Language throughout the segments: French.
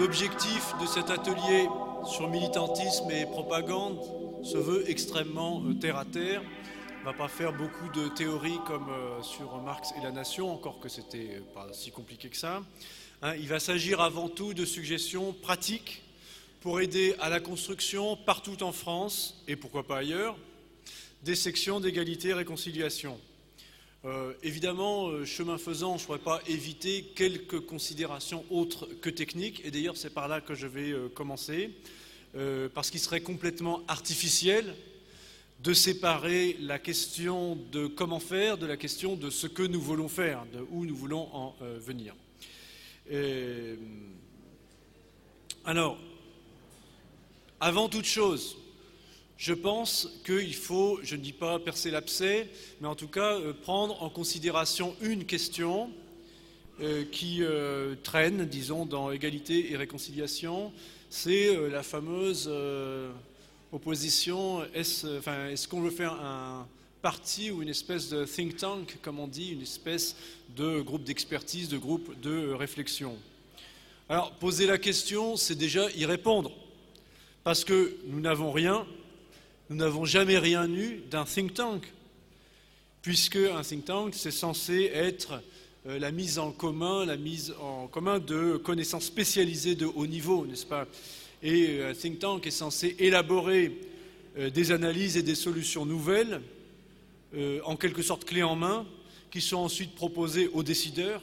l'objectif de cet atelier sur militantisme et propagande se veut extrêmement euh, terre à terre. On ne va pas faire beaucoup de théories comme euh, sur Marx et la nation, encore que c'était pas si compliqué que ça. Hein. il va s'agir avant tout de suggestions pratiques pour aider à la construction partout en France, et pourquoi pas ailleurs, des sections d'égalité et réconciliation. Euh, évidemment, chemin faisant, je ne pourrais pas éviter quelques considérations autres que techniques, et d'ailleurs c'est par là que je vais commencer. Euh, parce qu'il serait complètement artificiel de séparer la question de comment faire de la question de ce que nous voulons faire, de où nous voulons en euh, venir. Euh, alors, avant toute chose, je pense qu'il faut, je ne dis pas percer l'abcès, mais en tout cas prendre en considération une question qui traîne, disons, dans égalité et réconciliation, c'est euh, la fameuse euh, opposition. Est-ce qu'on veut faire un parti ou une espèce de think tank, comme on dit, une espèce de groupe d'expertise, de groupe de réflexion? Alors, poser la question, c'est déjà y répondre. Parce que nous n'avons rien, nous n'avons jamais rien eu d'un think tank. Puisque un think tank, c'est censé être euh, la mise en commun, la mise en commun de connaissances spécialisées de haut niveau, n'est-ce pas? Et euh, un think tank est censé élaborer euh, des analyses et des solutions nouvelles, en quelque sorte clés en main, qui sont ensuite proposées aux décideurs.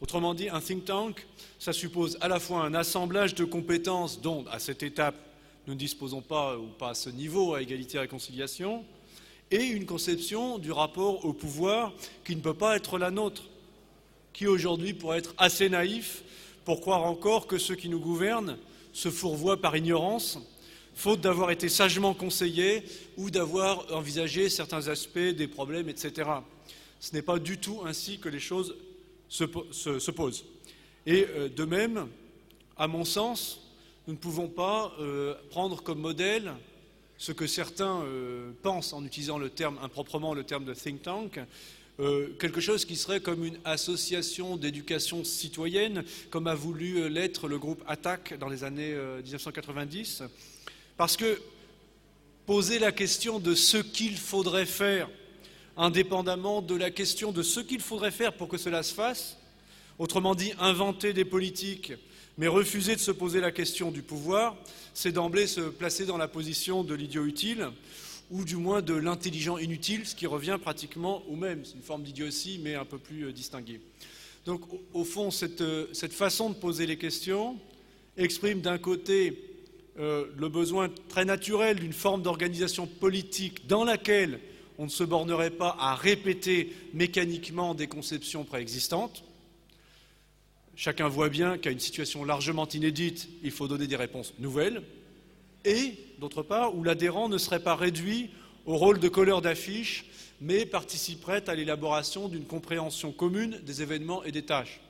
Autrement dit, un think tank, ça suppose à la fois un assemblage de compétences dont, à cette étape, nous ne disposons pas ou pas à ce niveau à égalité et réconciliation, et une conception du rapport au pouvoir qui ne peut pas être la nôtre qui aujourd'hui pourrait être assez naïf pour croire encore que ceux qui nous gouvernent se fourvoient par ignorance, faute d'avoir été sagement conseillés ou d'avoir envisagé certains aspects des problèmes, etc. Ce n'est pas du tout ainsi que les choses se, posent. Et euh, de même, à mon sens, nous ne pouvons pas euh, prendre comme modèle ce que certains euh, pensent en utilisant le terme improprement le terme de think tank, euh, quelque chose qui serait comme une association d'éducation citoyenne, comme a voulu l'être le groupe Attac dans les années 1990. Euh, Parce que poser la question de ce qu'il faudrait faire, indépendamment de la question de ce qu'il faudrait faire pour que cela se fasse, autrement dit inventer des politiques, mais refuser de se poser la question du pouvoir, c'est d'emblée se placer dans la position de l'idiot utile, ou du moins de l'intelligent inutile, ce qui revient pratiquement au même. C'est une forme d'idiotie, mais un peu plus euh, distinguée. Donc, au, fond, euh, cette, façon de poser les questions exprime d'un côté euh, le besoin très naturel d'une forme d'organisation politique dans laquelle on ne se bornerait pas à répéter mécaniquement des conceptions préexistantes. Chacun voit bien qu'à une situation largement inédite, il faut donner des réponses nouvelles et, d'autre part, où l'adhérent ne serait pas réduit au rôle de colleur d'affiche, mais participerait à l'élaboration d'une compréhension commune des événements et des tâches.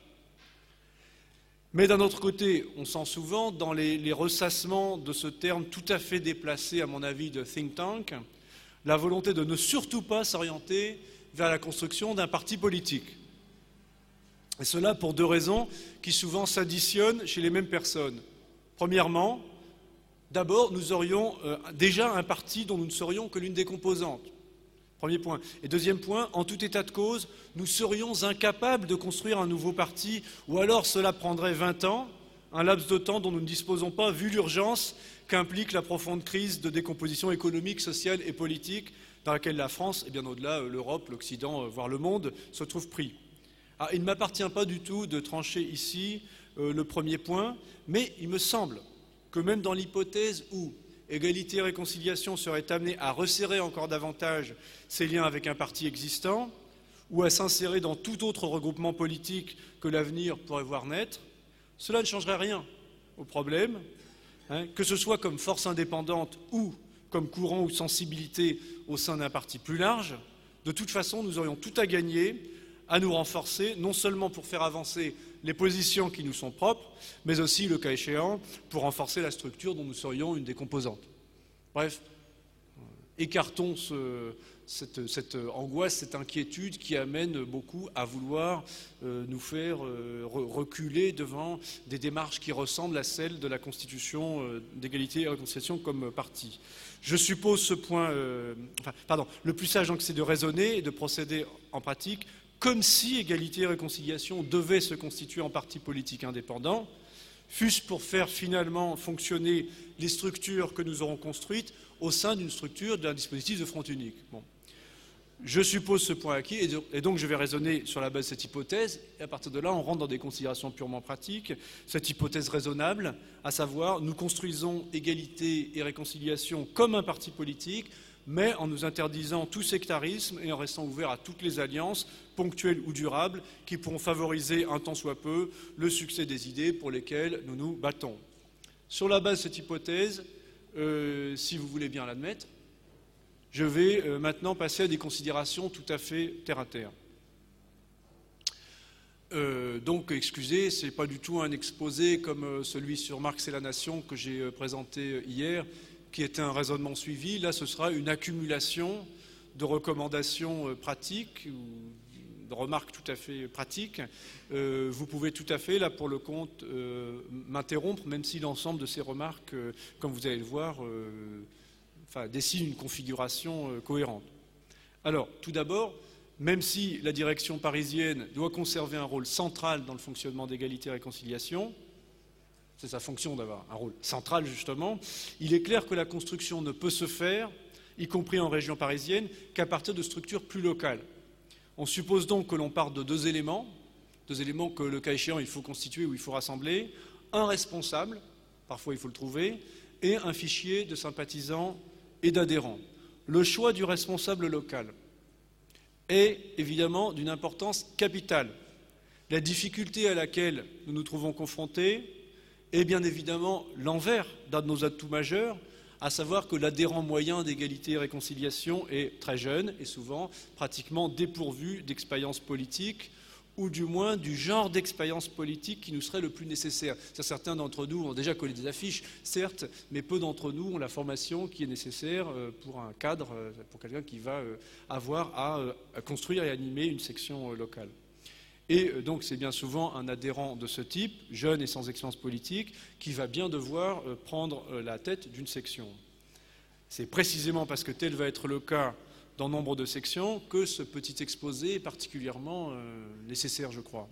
Mais d'un autre côté, on sent souvent dans les, les, ressassements de ce terme tout à fait déplacé, à mon avis, de think tank, la volonté de ne surtout pas s'orienter vers la construction d'un parti politique. Et cela pour deux raisons qui souvent s'additionnent chez les mêmes personnes. Premièrement, d'abord, nous aurions euh, déjà un parti dont nous ne serions que l'une des composantes. Premier point. Et deuxième point, en tout état de cause, nous serions incapables de construire un nouveau parti, ou alors cela prendrait 20 ans, un laps de temps dont nous ne disposons pas, vu l'urgence qu'implique la profonde crise de décomposition économique, sociale et politique dans laquelle la France, et bien au-delà euh, l'Europe, l'Occident, euh, voire le monde, se trouvent pris. Il ne m'appartient pas du tout de trancher ici le premier point, mais il me semble que même dans l'hypothèse où égalité et réconciliation seraient amenés à resserrer encore davantage ses liens avec un parti existant, ou à s'insérer dans tout autre regroupement politique que l'avenir pourrait voir naître, cela ne changerait rien au problème, hein, que ce soit comme force indépendante ou comme courant ou sensibilité au sein d'un parti plus large. De toute façon, nous aurions tout à gagner à nous renforcer, non seulement pour faire avancer les positions qui nous sont propres, mais aussi, le cas échéant, pour renforcer la structure dont nous serions une des composantes. Bref, écartons cette, angoisse, cette inquiétude qui amène beaucoup à vouloir nous faire reculer devant des démarches qui ressemblent à celles de la Constitution d'égalité et réconciliation comme parti. Je suppose ce point, pardon, le plus sage c'est de raisonner et de procéder en pratique comme si égalité et réconciliation devaient se constituer en parti politique indépendant, fût-ce pour faire finalement fonctionner les structures que nous aurons construites au sein d'une structure d'un dispositif de front unique. Je suppose ce point acquis, et donc je vais raisonner sur la base de cette hypothèse, et à partir de là, on rentre dans des considérations purement pratiques. Cette hypothèse raisonnable, à savoir, nous construisons égalité et réconciliation comme un parti politique, mais en nous interdisant tout sectarisme et en restant ouverts à toutes les alliances, ponctuelles ou durables, qui pourront favoriser un tant soit peu le succès des idées pour lesquelles nous nous battons. Sur la base de cette hypothèse, euh, si vous voulez bien l'admettre, je vais euh, maintenant passer à des considérations tout à fait terre à terre. Euh, donc, excusez, ce n'est pas du tout un exposé comme celui sur Marx et la Nation que j'ai présenté hier qui est un raisonnement suivi. Là, ce sera une accumulation de recommandations euh, pratiques ou de remarques tout à fait pratiques. Euh, vous pouvez tout à fait, là, pour le compte, euh, m'interrompre, même si l'ensemble de ces remarques, comme vous allez le voir, enfin, dessine une configuration cohérente. Alors, tout d'abord, même si la direction parisienne doit conserver un rôle central dans le fonctionnement d'égalité et réconciliation, c'est sa fonction d'avoir un rôle central justement, il est clair que la construction ne peut se faire, y compris en région parisienne, qu'à partir de structures plus locales. On suppose donc que l'on part de deux éléments, deux éléments que le cas échéant il faut constituer ou il faut rassembler, un responsable, parfois il faut le trouver, et un fichier de sympathisants et d'adhérents. Le choix du responsable local est évidemment d'une importance capitale. La difficulté à laquelle nous nous trouvons confrontés et bien évidemment l'envers d'un de nos atouts majeurs, à savoir que l'adhérent moyen d'égalité et réconciliation est très jeune et souvent pratiquement dépourvu d'expérience politique ou du moins du genre d'expérience politique qui nous serait le plus nécessaire. Certains d'entre nous ont déjà collé des affiches, certes, mais peu d'entre nous ont la formation qui est nécessaire euh, pour un cadre, euh, pour quelqu'un qui va euh, avoir à construire et animer une section locale. Et euh, donc c'est bien souvent un adhérent de ce type, jeune et sans expérience politique, qui va bien devoir euh, prendre euh, la tête d'une section. C'est précisément parce que tel va être le cas dans nombre de sections que ce petit exposé est particulièrement nécessaire, je crois.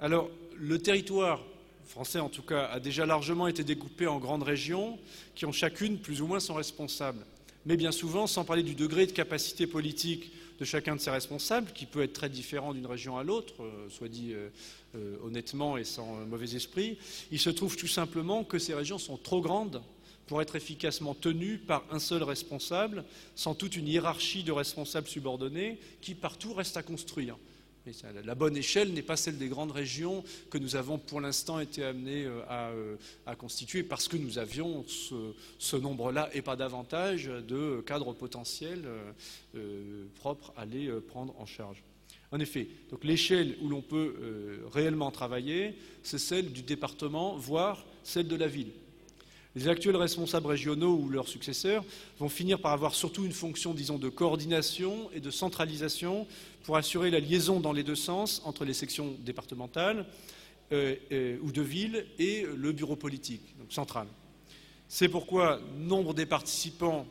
Alors, le territoire français, en tout cas, a déjà largement été découpé en grandes régions qui ont chacune plus ou moins son responsable. Mais bien souvent, sans parler du degré de capacité politique de chacun de ces responsables, qui peut être très différent d'une région à l'autre, euh, soit dit euh, euh, honnêtement et sans mauvais esprit, il se trouve tout simplement que ces régions sont trop grandes pour être efficacement tenues par un seul responsable, sans toute une hiérarchie de responsables subordonnés qui partout reste à construire la bonne échelle n'est pas celle des grandes régions que nous avons pour l'instant été amenés euh, euh, à, constituer parce que nous avions ce, nombre-là et pas davantage de cadres potentiels euh, propres à les prendre en charge. En effet, l'échelle où l'on peut réellement travailler, c'est celle du département, voire celle de la ville. Les actuels responsables régionaux ou leurs successeurs vont finir par avoir surtout une fonction, disons, de coordination et de centralisation pour assurer la liaison dans les deux sens entre les sections départementales euh, euh, ou de ville et le bureau politique, central. C'est pourquoi nombre des participants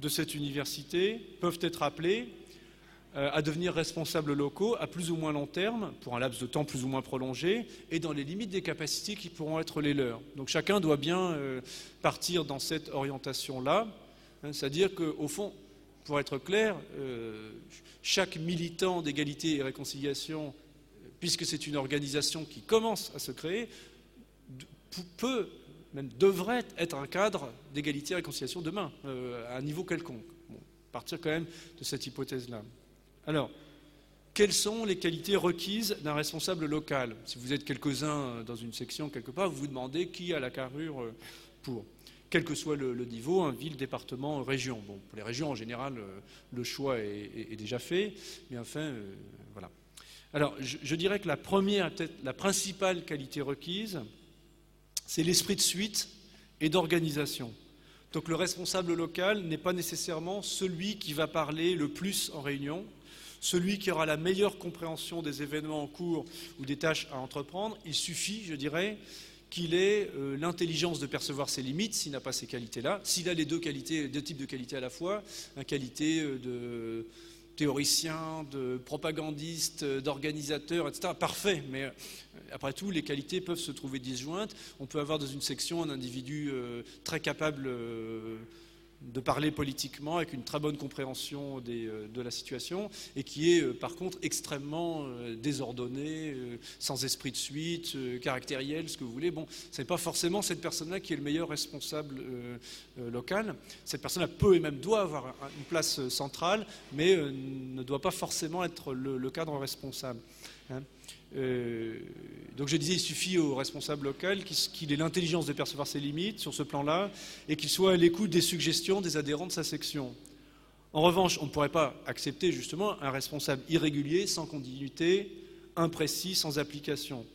de cette université peuvent être appelés à devenir responsables locaux à plus ou moins long terme, pour un laps de temps plus ou moins prolongé, et dans les limites des capacités qui pourront être les leurs. Donc chacun doit bien euh, partir dans cette orientation-là, hein, c'est-à-dire qu'au fond, pour être clair, euh, chaque militant d'égalité et réconciliation, puisque c'est une organisation qui commence à se créer, peut, même devrait être un cadre d'égalité et réconciliation demain, à un niveau quelconque. Bon, partir quand même de cette hypothèse-là. Alors, quelles sont les qualités requises d'un responsable local? Si vous êtes quelques-uns dans une section quelque part, vous vous demandez qui a la carrure euh, pour quel que soit le, niveau, ville, département, région. Bon, pour les régions, en général, euh, le choix est, déjà fait, mais enfin, euh, voilà. Alors, je, dirais que la première, la principale qualité requise, c'est l'esprit de suite et d'organisation. Donc le responsable local n'est pas nécessairement celui qui va parler le plus en réunion, celui qui aura la meilleure compréhension des événements en cours ou des tâches à entreprendre. Il suffit, je dirais, qu'il ait euh, l'intelligence de percevoir ses limites s'il n'a pas ces qualités-là. S'il a les deux qualités, deux types de qualités à la fois, la qualité euh, de théoricien, de propagandiste, d'organisateur, etc. Parfait, mais euh, après tout, les qualités peuvent se trouver disjointes. On peut avoir dans une section un individu très capable de parler politiquement avec une très bonne compréhension euh, de la situation et qui est euh, par contre extrêmement euh, désordonné, sans esprit de suite, caractériel, ce que vous voulez. Bon, ce n'est pas forcément cette personne-là qui est le meilleur responsable local. Cette personne-là peut et même doit avoir une place centrale, mais ne doit pas forcément être le, cadre responsable. Hein. Euh, donc je disais, il suffit au responsable local qu'il ait l'intelligence de percevoir ses limites sur ce plan-là et qu'il soit à l'écoute des suggestions des adhérents de sa section. En revanche, on ne pourrait pas accepter justement un responsable irrégulier, sans continuité, imprécis, sans application.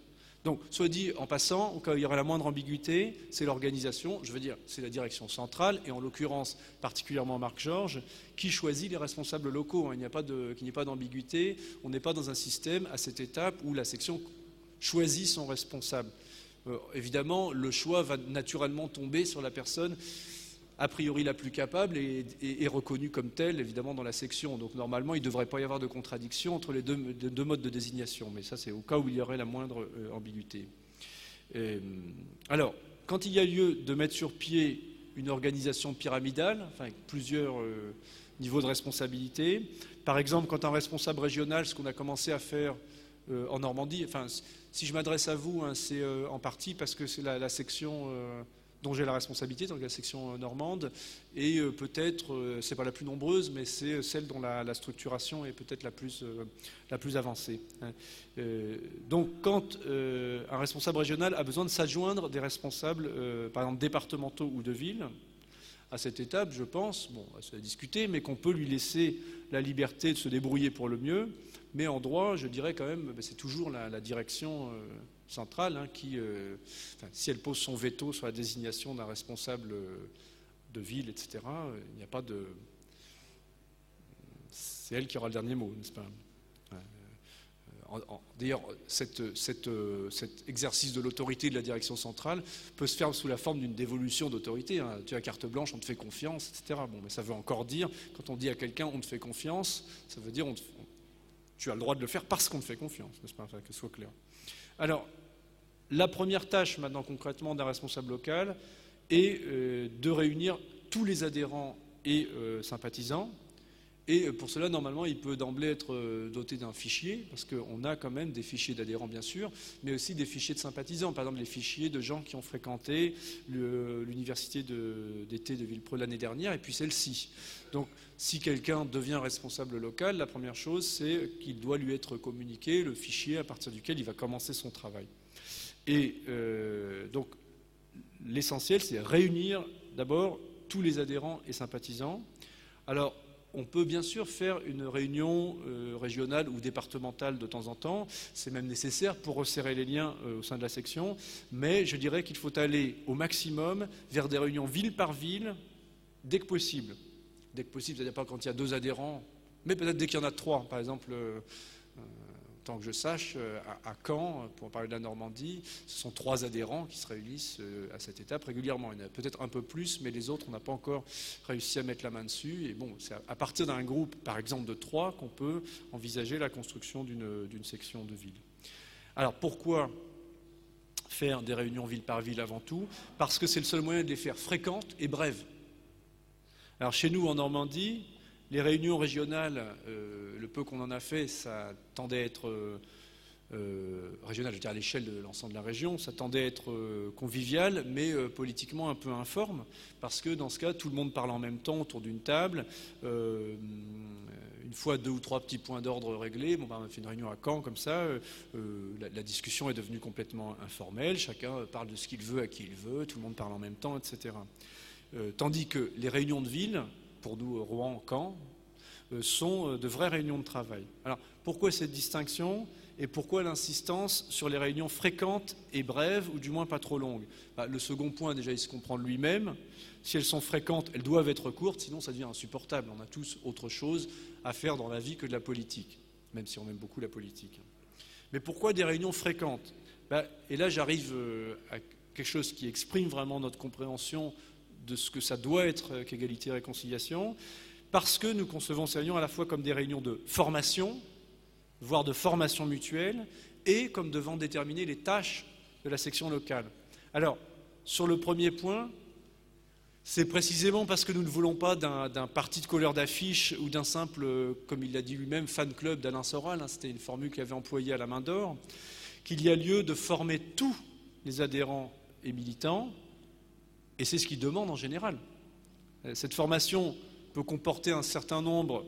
Donc, soit dit en passant, au cas où il y aura la moindre ambiguïté, c'est l'organisation, je veux dire, c'est la direction centrale, et en l'occurrence particulièrement Marc Georges, qui choisit les responsables locaux. Hein. Il n'y a pas d'ambiguïté, on n'est pas dans un système à cette étape où la section choisit son responsable. Euh, évidemment, le choix va naturellement tomber sur la personne a priori la plus capable et reconnue comme telle, évidemment, dans la section. Donc normalement, il ne devrait pas y avoir de contradiction entre les deux, modes de désignation. Mais ça, c'est au cas où il y aurait la moindre euh, ambiguïté. Euh, alors, quand il y a lieu de mettre sur pied une organisation pyramidale, enfin, avec plusieurs euh, niveaux de responsabilité, par exemple, quand un responsable régional, ce qu'on a commencé à faire en Normandie, enfin, si je m'adresse à vous, hein, c'est en partie parce que c'est la, section dont j'ai la responsabilité dans la section normande, et euh, peut-être, euh, c'est pas la plus nombreuse, mais c'est celle dont la, structuration est peut-être la plus, euh, avancée. Hein. donc, quand un responsable régional a besoin de s'adjoindre des responsables, par exemple départementaux ou de ville, à cette étape, je pense, bon, ça va discuter, mais qu'on peut lui laisser la liberté de se débrouiller pour le mieux. Mais en droit, je dirais quand même, ben, c'est toujours la, direction centrale hein, qui, euh, si elle pose son veto sur la désignation d'un responsable de ville, etc., il n'y a pas de. C'est elle qui aura le dernier mot, n'est-ce pas? Euh, D'ailleurs, cet exercice de l'autorité de la direction centrale peut se faire sous la forme d'une dévolution d'autorité. Hein. Tu as carte blanche, on te fait confiance, etc. Bon, mais ça veut encore dire, quand on dit à quelqu'un on te fait confiance, ça veut dire on tu as le droit de le faire parce qu'on te fait confiance, n'est-ce pas Que ce soit clair. Alors, la première tâche maintenant concrètement d'un responsable local est euh, de réunir tous les adhérents et euh, sympathisants. Et euh, pour cela, normalement, il peut d'emblée être doté d'un fichier, parce qu'on a quand même des fichiers d'adhérents, bien sûr, mais aussi des fichiers de sympathisants. Par exemple, les fichiers de gens qui ont fréquenté l'université d'été de, Villepreux l'année dernière, et puis celle-ci. Donc, si quelqu'un devient responsable local, la première chose, c'est qu'il doit lui être communiqué le fichier à partir duquel il va commencer son travail. Et euh, donc, l'essentiel, c'est réunir d'abord tous les adhérents et sympathisants. Alors, on peut bien sûr faire une réunion euh, régionale ou départementale de temps en temps, c'est même nécessaire pour resserrer les liens euh, au sein de la section, mais je dirais qu'il faut aller au maximum vers des réunions ville par ville dès que possible. Dès que possible, c'est-à-dire pas quand il y a deux adhérents, mais peut-être dès qu'il y en a trois. Par exemple, tant que je sache, euh, à, Caen, pour parler de la Normandie, ce sont trois adhérents qui se réunissent euh, à cette étape régulièrement. Il y en a peut-être un peu plus, mais les autres, on n'a pas encore réussi à mettre la main dessus. Et bon, c'est à partir d'un groupe, par exemple de trois, qu'on peut envisager la construction d'une section de ville. Alors pourquoi faire des réunions ville par ville avant tout? Parce que c'est le seul moyen de les faire fréquentes et brèves. Alors chez nous en Normandie, les réunions régionales, euh, le peu qu'on en a fait, ça tendait à être euh, euh, régional, je veux dire à l'échelle de l'ensemble de la région, ça tendait à être convivial, mais politiquement un peu informe, parce que dans ce cas, tout le monde parle en même temps autour d'une table. une fois deux ou trois petits points d'ordre réglés, bon, ben, on a fait une réunion à Caen comme ça, la, discussion est devenue complètement informelle, chacun parle de ce qu'il veut à qui il veut, tout le monde parle en même temps, etc. tandis que les réunions de ville, pour nous, Rouen, Caen, euh, sont euh, de vraies réunions de travail. Alors, pourquoi cette distinction et pourquoi l'insistance sur les réunions fréquentes et brèves, ou du moins pas trop longues? Bah, Le second point, déjà, il se comprend lui-même. Si elles sont fréquentes, elles doivent être courtes, sinon ça devient insupportable. On a tous autre chose à faire dans la vie que de la politique, même si on aime beaucoup la politique. Mais pourquoi des réunions fréquentes? Bah, Et là, j'arrive euh, à quelque chose qui exprime vraiment notre compréhension de ce que ça doit être euh, qu'égalité et réconciliation, parce que nous concevons ces réunions à la fois comme des réunions de formation, voire de formation mutuelle, et comme devant déterminer les tâches de la section locale. Alors, sur le premier point, c'est précisément parce que nous ne voulons pas d'un parti de couleur d'affiche ou d'un simple, comme il l'a dit lui-même, fan club d'Alain Soral, hein, c'était une formule qu'il avait employée à la main d'or, qu'il y a lieu de former tous les adhérents et militants, et c'est ce qu'ils demandent en général. Cette formation peut comporter un certain nombre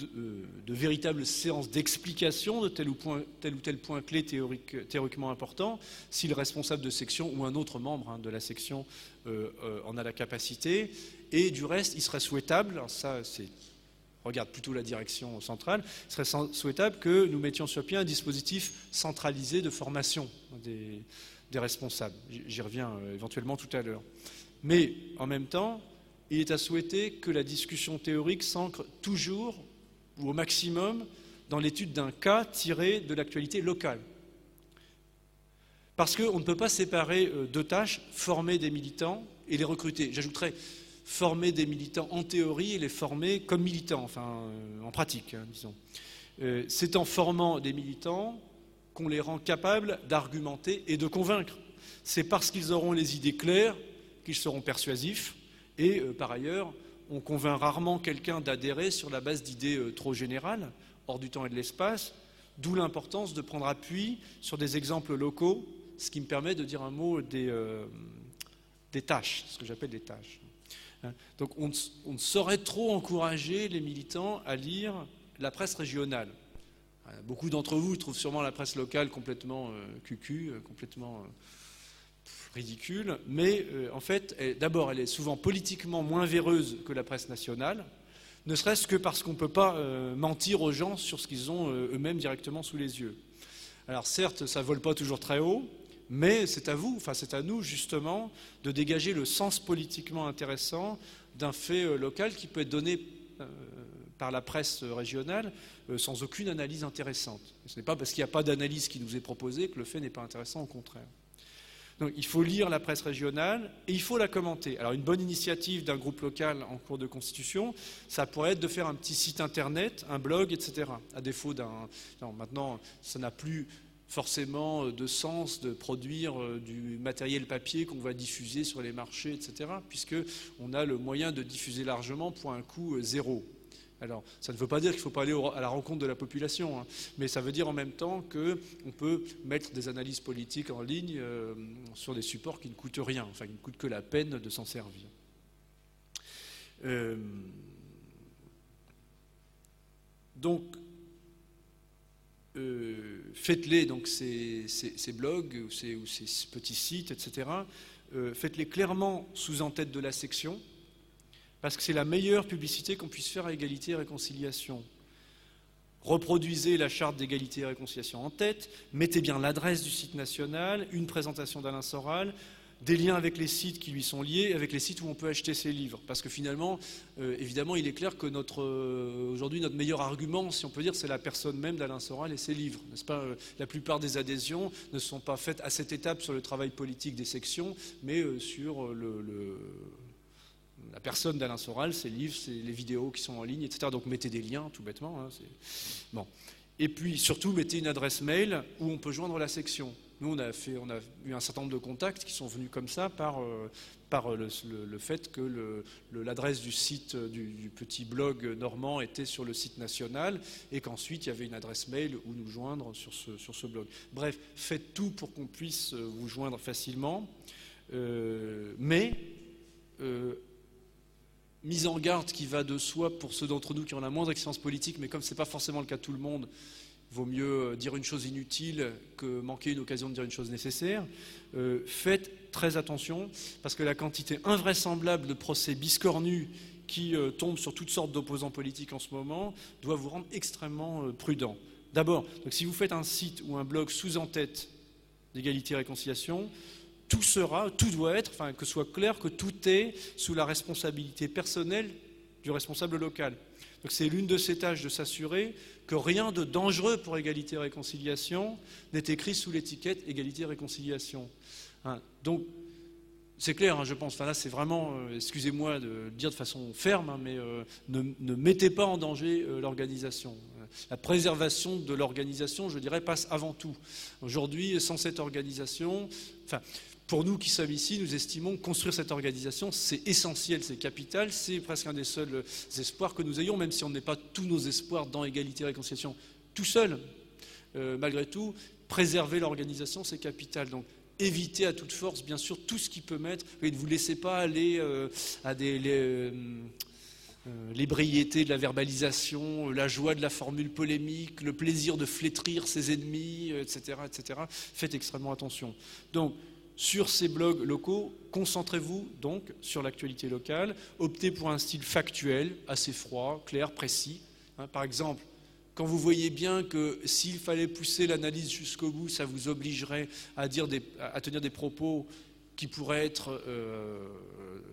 euh, de, véritables séances d'explication de tel ou, tel point clé théoriquement important, si le responsable de section ou un autre membre hein, de la section euh, euh, en a la capacité. Et du reste, il serait souhaitable, ça c'est regarde plutôt la direction centrale, il serait souhaitable que nous mettions sur pied un dispositif centralisé de formation des, des responsables. J'y reviens éventuellement tout à l'heure. Mais en même temps, il est à souhaiter que la discussion théorique s'ancre toujours ou au maximum dans l'étude d'un cas tiré de l'actualité locale. Parce qu'on ne peut pas séparer euh, deux tâches, former des militants et les recruter. J'ajouterais former des militants en théorie et les former comme militants, enfin euh, en pratique, hein, disons. Euh, c'est en formant des militants qu'on les rend capables d'argumenter et de convaincre. C'est parce qu'ils auront les idées claires qu'ils seront persuasifs. Et par ailleurs, on convainc rarement quelqu'un d'adhérer sur la base d'idées euh, trop générales, hors du temps et de l'espace, d'où l'importance de prendre appui sur des exemples locaux, ce qui me permet de dire un mot des, euh, tâches, ce que j'appelle des tâches. Hein. Donc on, ne saurait trop encourager les militants à lire la presse régionale. Hein, beaucoup d'entre vous trouvent sûrement la presse locale complètement euh, cucu, complètement ridicule, mais euh, en fait, d'abord, elle est souvent politiquement moins véreuse que la presse nationale, ne serait-ce que parce qu'on ne peut pas euh, mentir aux gens sur ce qu'ils ont euh, eux-mêmes directement sous les yeux. Alors certes, ça ne vole pas toujours très haut, mais c'est à vous, enfin c'est à nous justement, de dégager le sens politiquement intéressant d'un fait local qui peut être donné par la presse régionale sans aucune analyse intéressante. Ce n'est pas parce qu'il n'y a pas d'analyse qui nous est proposée que le fait n'est pas intéressant, au contraire. Donc il faut lire la presse régionale et il faut la commenter. Alors une bonne initiative d'un groupe local en cours de constitution, ça pourrait être de faire un petit site internet, un blog, etc. À défaut d'un... maintenant, ça n'a plus forcément de sens de produire euh, du matériel papier qu'on va diffuser sur les marchés, etc., puisqu'on a le moyen de diffuser largement pour un coût euh, zéro. Alors, ça ne veut pas dire qu'il ne faut pas aller à la rencontre de la population, hein, mais ça veut dire en même temps qu'on peut mettre des analyses politiques en ligne euh, sur des supports qui ne coûtent rien, enfin qui ne coûtent que la peine de s'en servir. Euh, donc, euh, faites-les, donc ces, blogs ou ces, ou ces, petits sites, etc., faites-les clairement sous en tête de la section, parce que c'est la meilleure publicité qu'on puisse faire à égalité et réconciliation. Reproduisez la charte d'égalité et réconciliation en tête, mettez bien l'adresse du site national, une présentation d'Alain Soral, des liens avec les sites qui lui sont liés, avec les sites où on peut acheter ses livres. Parce que finalement, euh, évidemment, il est clair que notre, euh, aujourd'hui, notre meilleur argument, si on peut dire, c'est la personne même d'Alain Soral et ses livres. N'est-ce pas euh, La plupart des adhésions ne sont pas faites à cette étape sur le travail politique des sections, mais sur la personne d'Alain Soral, ses livres, les vidéos qui sont en ligne, etc. Donc mettez des liens, tout bêtement. Hein, bon. Et puis surtout, mettez une adresse mail où on peut joindre la section. Nous, on a, eu un certain nombre de contacts qui sont venus comme ça par, euh, par le, fait que l'adresse du site du, petit blog normand était sur le site national et qu'ensuite il y avait une adresse mail où nous joindre sur ce, sur ce blog. Bref, faites tout pour qu'on puisse euh, vous joindre facilement, euh, mais mise en garde qui va de soi pour ceux d'entre nous qui ont la moindre expérience politique, mais comme ce n'est pas forcément le cas de tout le monde, vaut mieux euh, dire une chose inutile que manquer une occasion de dire une chose nécessaire. Euh, faites très attention, parce que la quantité invraisemblable de procès biscornus qui euh, tombent sur toutes sortes d'opposants politiques en ce moment doit vous rendre extrêmement prudent. d'abord, si vous faites un site ou un blog sous en tête d'égalité et réconciliation, tout sera, tout doit être, enfin que soit clair que tout est sous la responsabilité personnelle du responsable local. Donc c'est l'une de ces tâches de s'assurer que rien de dangereux pour égalité et réconciliation n'est écrit sous l'étiquette égalité et réconciliation. Hein, donc c'est clair, hein, je pense. Enfin là, c'est vraiment, euh, excusez-moi de le dire de façon ferme, hein, mais euh, ne, mettez pas en danger euh, l'organisation. La préservation de l'organisation, je dirais, passe avant tout. Aujourd'hui, sans cette organisation, enfin, pour nous qui sommes ici, nous estimons construire cette organisation, c'est essentiel, c'est capital, c'est presque un des seuls espoirs que nous ayons, même si on n'est pas tous nos espoirs dans égalité et réconciliation tout seul. malgré tout, préserver l'organisation, c'est capital. Donc, éviter à toute force, bien sûr, tout ce qui peut mettre. Et ne vous laissez pas aller euh, à des euh, euh, l'ébriété de la verbalisation, la joie de la formule polémique, le plaisir de flétrir ses ennemis, etc., etc. Faites extrêmement attention. Donc, sur ces blogs locaux, concentrez-vous donc sur l'actualité locale. Optez pour un style factuel, assez froid, clair, précis. Hein, par exemple, quand vous voyez bien que s'il fallait pousser l'analyse jusqu'au bout, ça vous obligerait à, tenir des propos qui pourraient euh,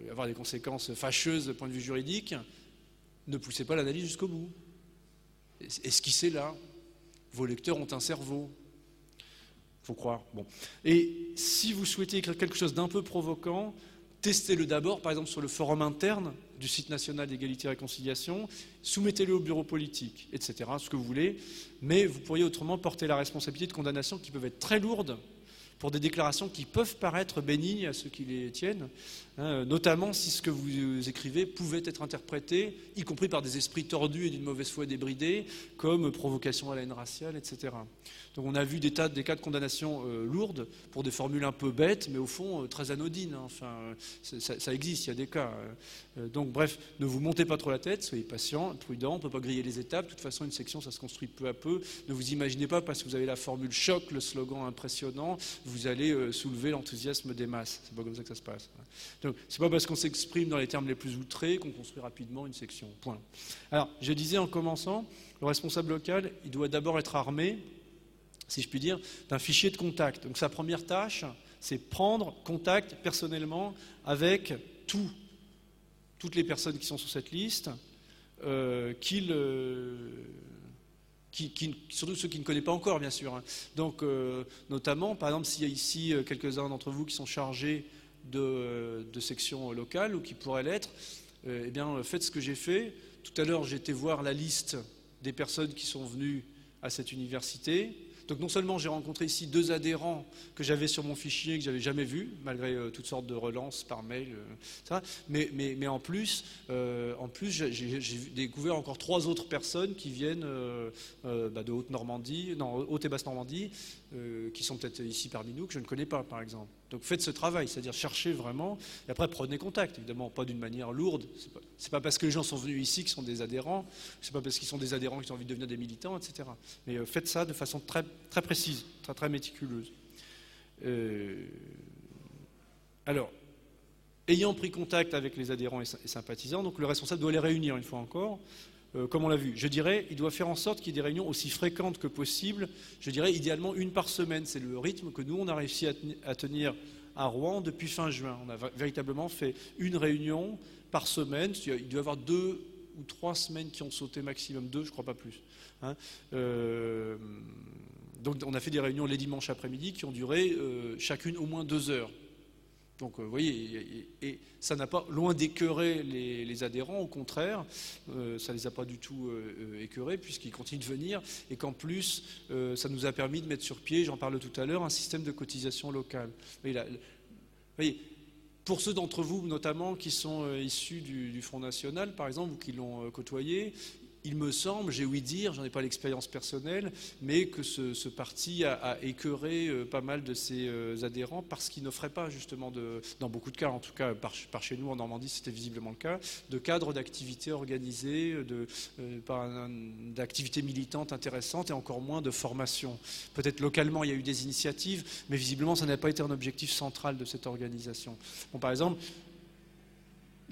avoir des conséquences fâcheuses du point de vue juridique, ne poussez pas l'analyse jusqu'au bout. Esquissez là. Vos lecteurs ont un cerveau. Faut croire. Bon. Et si vous souhaitez écrire quelque chose d'un peu provoquant, testez-le d'abord, par exemple, sur le forum interne du site national d'égalité et réconciliation, soumettez-le au bureau politique, etc., ce que vous voulez, mais vous pourriez autrement porter la responsabilité de condamnations qui peuvent être très lourdes pour des déclarations qui peuvent paraître bénignes à ceux qui les tiennent, hein, notamment si ce que vous écrivez pouvait être interprété, y compris par des esprits tordus et d'une mauvaise foi débridée, comme provocation à la haine raciale, etc. Donc on a vu des, tas, des cas de condamnation euh, lourdes pour des formules un peu bêtes, mais au fond euh, très anodines. Hein. Enfin, ça, existe, il y a des cas. Euh, donc bref, ne vous montez pas trop la tête, soyez patient, prudent, on ne peut pas griller les étapes. De toute façon, une section, ça se construit peu à peu. Ne vous imaginez pas parce que vous avez la formule choc, le slogan impressionnant, allez soulever l'enthousiasme des masses. C'est pas comme ça que ça se passe. Donc c'est pas parce qu'on s'exprime dans les termes les plus outrés qu'on construit rapidement une section. Point. Alors, je disais en commençant, le responsable local, il doit d'abord être armé si je puis dire, d'un fichier de contact. Donc sa première tâche, c'est prendre contact personnellement avec tout, toutes les personnes qui sont sur cette liste, euh, euh, surtout ceux qui ne connaissent pas encore, bien sûr. Hein. Donc, euh, notamment, par exemple, s'il y a ici quelques-uns d'entre vous qui sont chargés de, de sections locales ou qui pourraient l'être, eh bien, faites ce que j'ai fait. Tout à l'heure, été voir la liste des personnes qui sont venues à cette université. Donc non seulement j'ai rencontré ici deux adhérents que j'avais sur mon fichier que j'avais jamais vus, malgré euh, toutes sortes de relances par mail, euh, mais, en plus, euh, j'ai découvert encore trois autres personnes qui viennent bah, de Haute-Normandie, non, Haute et Basse-Normandie, qui sont peut-être ici parmi nous, que je ne connais pas, par exemple. Donc faites ce travail, c'est-à-dire cherchez vraiment, et après prenez contact, évidemment, pas d'une manière lourde. C'est pas, pas parce que les gens sont venus ici qu'ils sont des adhérents, c'est pas parce qu'ils sont des adhérents qu'ils ont envie de devenir des militants, etc. Mais euh, faites ça de façon très, très précise, très, très méticuleuse. Euh, alors, ayant pris contact avec les adhérents et, sympathisants, donc le responsable doit les réunir une fois encore, euh, comme on l'a vu. Je dirais, il doit faire en sorte qu'il y ait des réunions aussi fréquentes que possible. Je dirais idéalement une par semaine. C'est le rythme que nous, on a réussi à, tenir à Rouen depuis fin juin. On a véritablement fait une réunion par semaine. Il doit y avoir deux ou trois semaines qui ont sauté maximum, deux, je crois pas plus. Hein. Euh, donc on a fait des réunions les dimanches après-midi qui ont duré euh, chacune au moins deux heures. Donc, vous voyez, et, ça n'a pas loin d'écœurer les, adhérents, au contraire, euh, ça ne les a pas du tout euh, écœurés puisqu'ils continuent de venir et qu'en plus, euh, ça nous a permis de mettre sur pied, j'en parle tout à l'heure, un système de cotisation locale. Vous voyez, pour ceux d'entre vous, notamment, qui sont issus du, Front National, par exemple, ou qui l'ont côtoyé, il me semble, j'ai ouï dire, j'en ai pas l'expérience personnelle, mais que ce, parti a, écœuré euh, pas mal de ses euh, adhérents parce qu'il n'offrait pas justement, de, dans beaucoup de cas, en tout cas par, chez nous en Normandie c'était visiblement le cas, de cadres d'activités organisées, euh, d'activités militantes intéressantes et encore moins de formation. Peut-être localement il y a eu des initiatives, mais visiblement ça n'a pas été un objectif central de cette organisation. Bon, par exemple,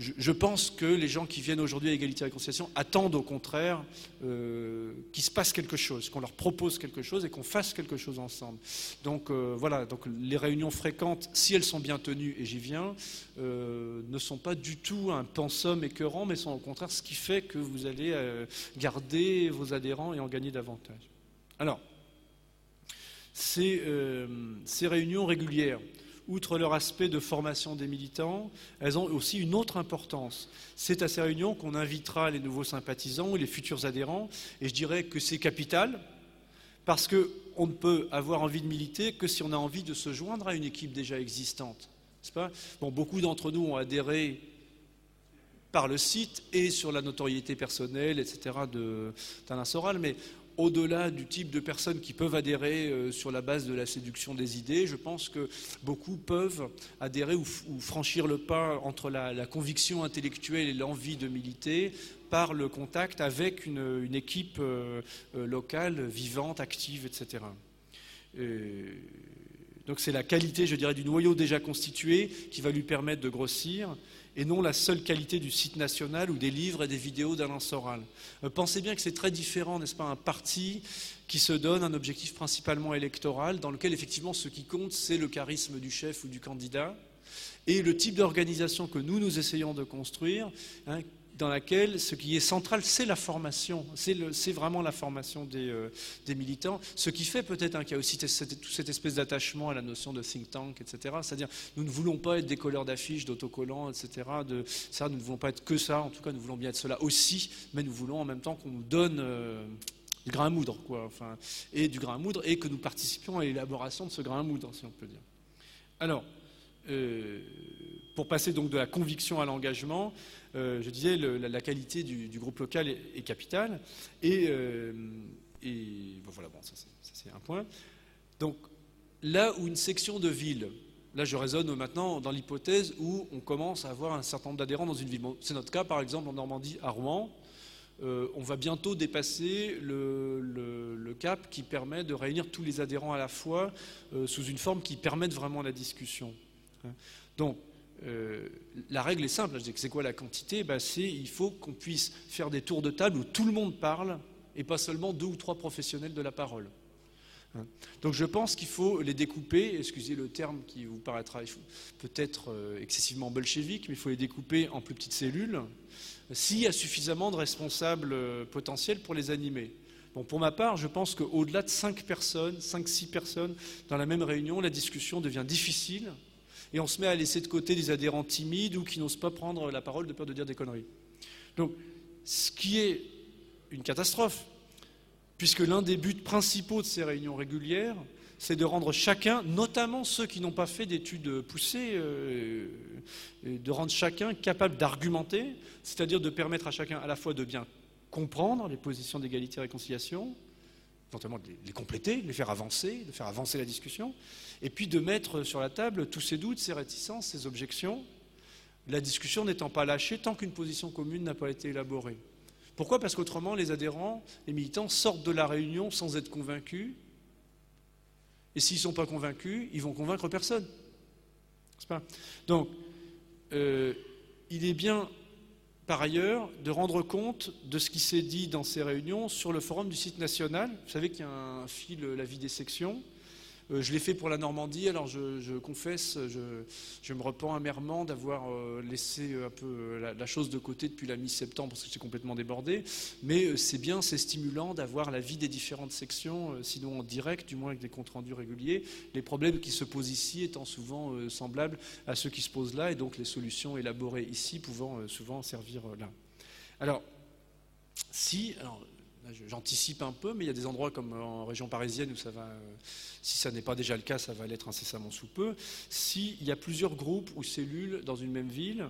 je, pense que les gens qui viennent aujourd'hui à Égalité et Réconciliation attendent au contraire euh, qu'il se passe quelque chose, qu'on leur propose quelque chose et qu'on fasse quelque chose ensemble. Donc euh, voilà, donc les réunions fréquentes, si elles sont bien tenues, et j'y viens, euh, ne sont pas du tout un pensum écœurant, mais sont au contraire ce qui fait que vous allez garder vos adhérents et en gagner davantage. Alors, ces réunions régulières, outre leur aspect de formation des militants, elles ont aussi une autre importance. C'est à ces réunions qu'on invitera les nouveaux sympathisants les futurs adhérents, et je dirais que c'est capital, parce qu'on ne peut avoir envie de militer que si on a envie de se joindre à une équipe déjà existante. Pas? Bon, beaucoup d'entre nous ont adhéré par le site et sur la notoriété personnelle, etc., d'Alain Soral, mais au-delà du type de personnes qui peuvent adhérer euh, sur la base de la séduction des idées, je pense que beaucoup peuvent adhérer ou, franchir le pas entre la, conviction intellectuelle et l'envie de militer par le contact avec une, équipe euh, euh, locale, vivante, active, etc. donc c'est la qualité, je dirais, du noyau déjà constitué qui va lui permettre de grossir et non la seule qualité du site national ou des livres et des vidéos d'Alain Soral. Euh, pensez bien que c'est très différent, n'est-ce pas, un parti qui se donne un objectif principalement électoral, dans lequel effectivement ce qui compte, c'est le charisme du chef ou du candidat, et le type d'organisation que nous, nous essayons de construire, hein, dans laquelle ce qui est central, c'est la formation, c'est vraiment la formation euh, des, militants, ce qui fait peut-être qu'il y a aussi cette, cette espèce d'attachement à la notion de think tank, etc. C'est-à-dire, nous ne voulons pas être des colleurs d'affiches, d'autocollants, etc. Ça, nous ne voulons pas être que ça, en tout cas, nous voulons bien être cela aussi, mais nous voulons en même temps qu'on nous donne euh, du grain à moudre, quoi, enfin, et du grain à moudre, et que nous participions à l'élaboration de ce grain à moudre, si on peut dire. Alors, euh, pour passer donc de la conviction à l'engagement, je disais, la, qualité du, groupe local est, capitale. Et, euh, voilà, bon, ça c'est un point. Donc là où une section de ville, là je raisonne maintenant dans l'hypothèse où on commence à avoir un certain nombre d'adhérents dans une ville. c'est notre cas par exemple en Normandie, à Rouen. Euh, on va bientôt dépasser le, cap qui permet de réunir tous les adhérents à la fois sous une forme qui permette vraiment la discussion. Hein. Donc, euh, la règle est simple. C'est quoi la quantité? Ben, C'est il faut qu'on puisse faire des tours de table où tout le monde parle et pas seulement deux ou trois professionnels de la parole. Hein. Donc je pense qu'il faut les découper, excusez le terme qui vous paraîtra peut-être euh, excessivement bolchevique, mais il faut les découper en plus petites cellules s'il y a suffisamment de responsables euh, potentiels pour les animer. Pour ma part, je pense qu'au-delà de cinq personnes, cinq, six personnes dans la même réunion, la discussion devient difficile et on se met à laisser de côté des adhérents timides ou qui n'osent pas prendre la parole de peur de dire des conneries. Donc, ce qui est une catastrophe, puisque l'un des buts principaux de ces réunions régulières, c'est de rendre chacun, notamment ceux qui n'ont pas fait d'études poussées, euh, de rendre chacun capable d'argumenter, c'est-à-dire de permettre à chacun à la fois de bien comprendre les positions d'égalité et réconciliation, éventuellement de les compléter, de les faire avancer, de faire avancer la discussion, et puis de mettre sur la table tous ces doutes, ces réticences, ces objections, la discussion n'étant pas lâchée tant qu'une position commune n'a pas été élaborée. Pourquoi? Parce qu'autrement, les adhérents, les militants sortent de la réunion sans être convaincus, et s'ils ne sont pas convaincus, ils vont convaincre personne. Pas? Donc, euh, il est bien par ailleurs, de rendre compte de ce qui s'est dit dans ces réunions sur le forum du site national. Vous savez qu'il y a un fil La vie des sections. Euh, je l'ai fait pour la Normandie, alors je, confesse, je, me repens amèrement d'avoir euh, laissé un peu euh, la, chose de côté depuis la mi-septembre parce que c'est complètement débordé. Mais c'est bien, c'est stimulant d'avoir la vie des différentes sections, sinon en direct, du moins avec des comptes rendus réguliers. Les problèmes qui se posent ici étant souvent semblables à ceux qui se posent là, et donc les solutions élaborées ici pouvant souvent servir là. Alors, si, J'anticipe un peu, mais il y a des endroits comme en région parisienne où ça va, euh, si ça n'est pas déjà le cas, ça va l'être incessamment sous peu. S'il y a plusieurs groupes ou cellules dans une même ville,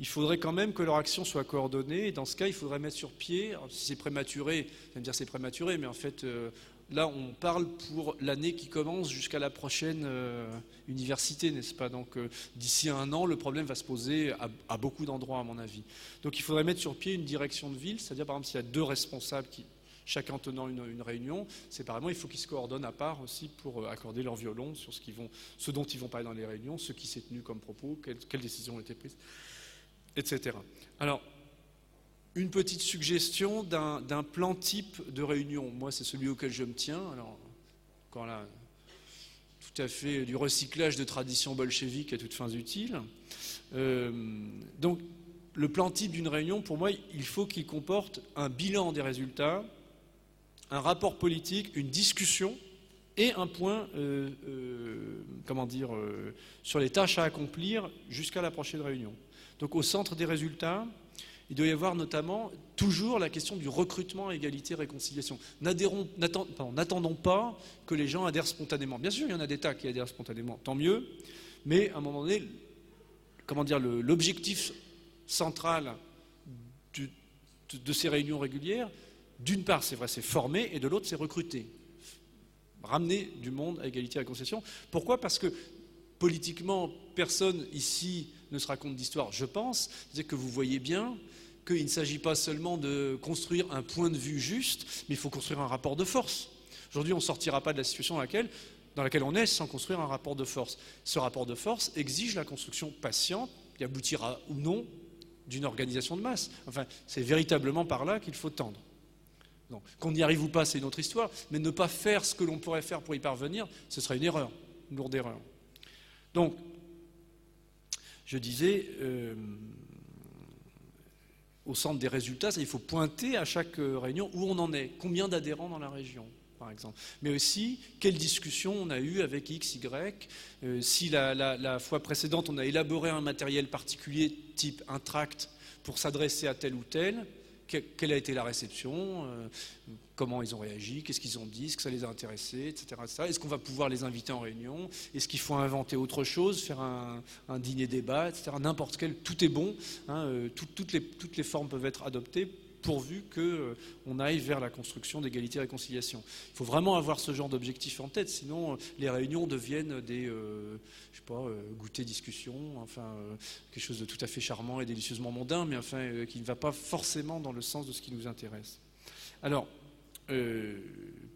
il faudrait quand même que leur action soit coordonnée. Et dans ce cas, il faudrait mettre sur pied, si c'est prématuré, vous allez me dire c'est prématuré, mais en fait, euh, là, on parle pour l'année qui commence jusqu'à la prochaine euh, université, n'est-ce pas? Donc, d'ici un an, le problème va se poser à, beaucoup d'endroits, à mon avis. Donc, il faudrait mettre sur pied une direction de ville, c'est-à-dire, par exemple, s'il y a deux responsables qui, chacun tenant une, réunion, séparément, il faut qu'ils se coordonnent à part aussi pour euh, accorder leur violon sur ce, dont ils vont parler dans les réunions, ce qui s'est tenu comme propos, quelles, décisions ont été prises. etc. Alors, une petite suggestion d'un plan type de réunion. Moi, c'est celui auquel je me tiens. Alors, quand là, tout à fait du recyclage de traditions bolcheviques à toutes fins utiles. Euh, donc, le plan type d'une réunion, pour moi, il faut qu'il comporte un bilan des résultats, un rapport politique, une discussion et un point, euh, euh, comment dire, sur les tâches à accomplir jusqu'à la prochaine réunion. Donc, au centre des résultats, il doit y avoir notamment toujours la question du recrutement, égalité, réconciliation. N'attendons pas que les gens adhèrent spontanément. Bien sûr, il y en a des tas qui adhèrent spontanément, tant mieux, mais à un moment donné, comment dire, l'objectif central de, ces réunions régulières, d'une part, c'est vrai, c'est former, et de l'autre, c'est recruter. Ramener du monde à égalité et réconciliation. Pourquoi? Parce que politiquement, personne ici ne se raconte d'histoire, je pense. C'est que vous voyez bien qu'il ne s'agit pas seulement de construire un point de vue juste, mais il faut construire un rapport de force. Aujourd'hui, on ne sortira pas de la situation dans laquelle, dans laquelle on est sans construire un rapport de force. Ce rapport de force exige la construction patiente, qui aboutira ou non, d'une organisation de masse. Enfin, c'est véritablement par là qu'il faut tendre. Qu'on y arrive ou pas, c'est une autre histoire, mais ne pas faire ce que l'on pourrait faire pour y parvenir, ce serait une erreur, une lourde erreur. Donc, je disais, euh, au centre des résultats, il faut pointer à chaque euh, réunion où on en est, combien d'adhérents dans la région, par exemple. Mais aussi, quelle discussion on a eue avec X, Y. Euh, si la, fois précédente, on a élaboré un matériel particulier, type un tract, pour s'adresser à tel ou tel, quelle a été la réception, euh, comment ils ont réagi, qu'est-ce qu'ils ont dit, est-ce que ça les a intéressés, etc. Est-ce qu'on va pouvoir les inviter en réunion? Est-ce qu'il faut inventer autre chose, faire un, dîner-débat, etc. N'importe quel, tout est bon, hein, euh, toutes, les, toutes les formes peuvent être adoptées pourvu qu'on euh, aille vers la construction d'égalité et réconciliation. Il faut vraiment avoir ce genre d'objectif en tête, sinon euh, les réunions deviennent des, euh, je pas, goûter discussion, enfin quelque chose de tout à fait charmant et délicieusement mondain, mais enfin qui ne va pas forcément dans le sens de ce qui nous intéresse.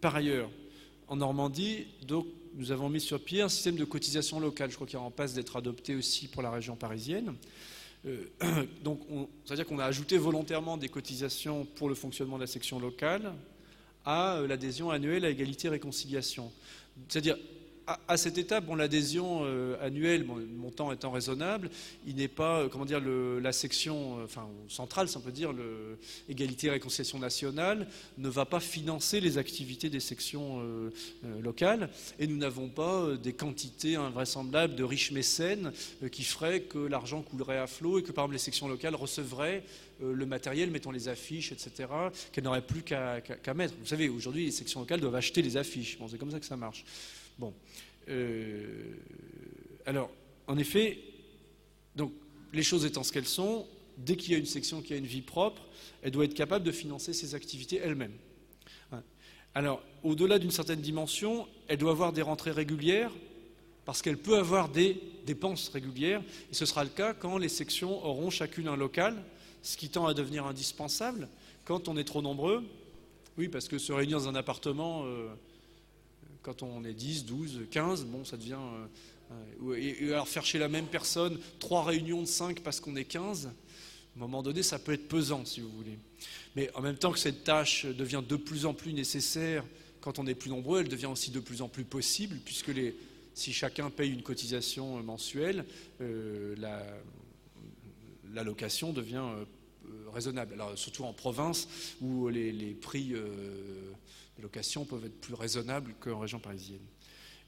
Par ailleurs, en Normandie, nous avons mis sur pied un système de cotisation locale. Je crois qu'il en passe d'être adopté aussi pour la région parisienne. Euh, donc, c'est-à-dire qu'on a ajouté volontairement des cotisations pour le fonctionnement de la section locale à euh, l'adhésion annuelle à égalité et réconciliation. C'est-à-dire à, cette étape, bon, l'adhésion euh, annuelle, le montant étant raisonnable, il n'est pas, euh, comment dire, la section euh, centrale, si on peut dire, le, et réconciliation nationale, ne va pas financer les activités des sections locales, et nous n'avons pas des quantités invraisemblables de riches mécènes qui feraient que l'argent coulerait à flot et que, par exemple, les sections locales recevraient le matériel, mettons les affiches, etc., qu'elles n'auraient plus qu'à mettre. Vous savez, aujourd'hui, les sections locales doivent acheter les affiches. C'est comme ça que ça marche. Bon. Euh, alors, en effet, donc, les choses étant ce qu'elles sont, dès qu'il y a une section qui a une vie propre, elle doit être capable de financer ses activités elle-même. Hein. Alors, au-delà d'une certaine dimension, elle doit avoir des rentrées régulières, parce qu'elle peut avoir des dépenses régulières, et ce sera le cas quand les sections auront chacune un local, ce qui tend à devenir indispensable quand on est trop nombreux. Oui, parce que se réunir dans un appartement, euh, quand on est 10, 12, 15, bon, ça devient. Euh, euh, et, alors faire chez la même personne trois réunions de 5 parce qu'on est 15, à un moment donné, ça peut être pesant, si vous voulez. Mais en même temps que cette tâche devient de plus en plus nécessaire quand on est plus nombreux, elle devient aussi de plus en plus possible, puisque si chacun paye une cotisation mensuelle, euh, la, location devient raisonnable. Alors, surtout en province, où les, prix les locations peuvent être plus raisonnables qu'en région parisienne.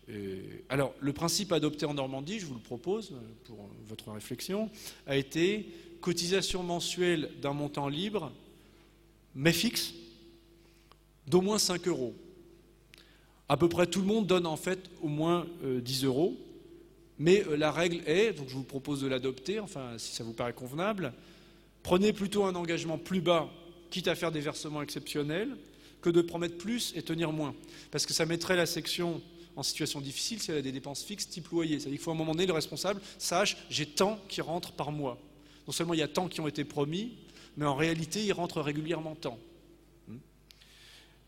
Euh, alors, le principe adopté en Normandie, je vous le propose euh, pour votre réflexion, a été cotisation mensuelle d'un montant libre, mais fixe, d'au moins 5 euros. À peu près tout le monde donne en fait au moins 10 euh, euros, mais la règle est, donc je vous propose de l'adopter, enfin si ça vous paraît convenable, prenez plutôt un engagement plus bas, quitte à faire des versements exceptionnels, que de promettre plus et tenir moins. Parce que ça mettrait la section en situation difficile si elle a des dépenses fixes type loyer. C'est-à-dire qu'il faut à un moment donné, le responsable sache j'ai tant qui rentrent par mois. Non seulement il y a tant qui ont été promis, mais en réalité, il rentre régulièrement tant. Hmm.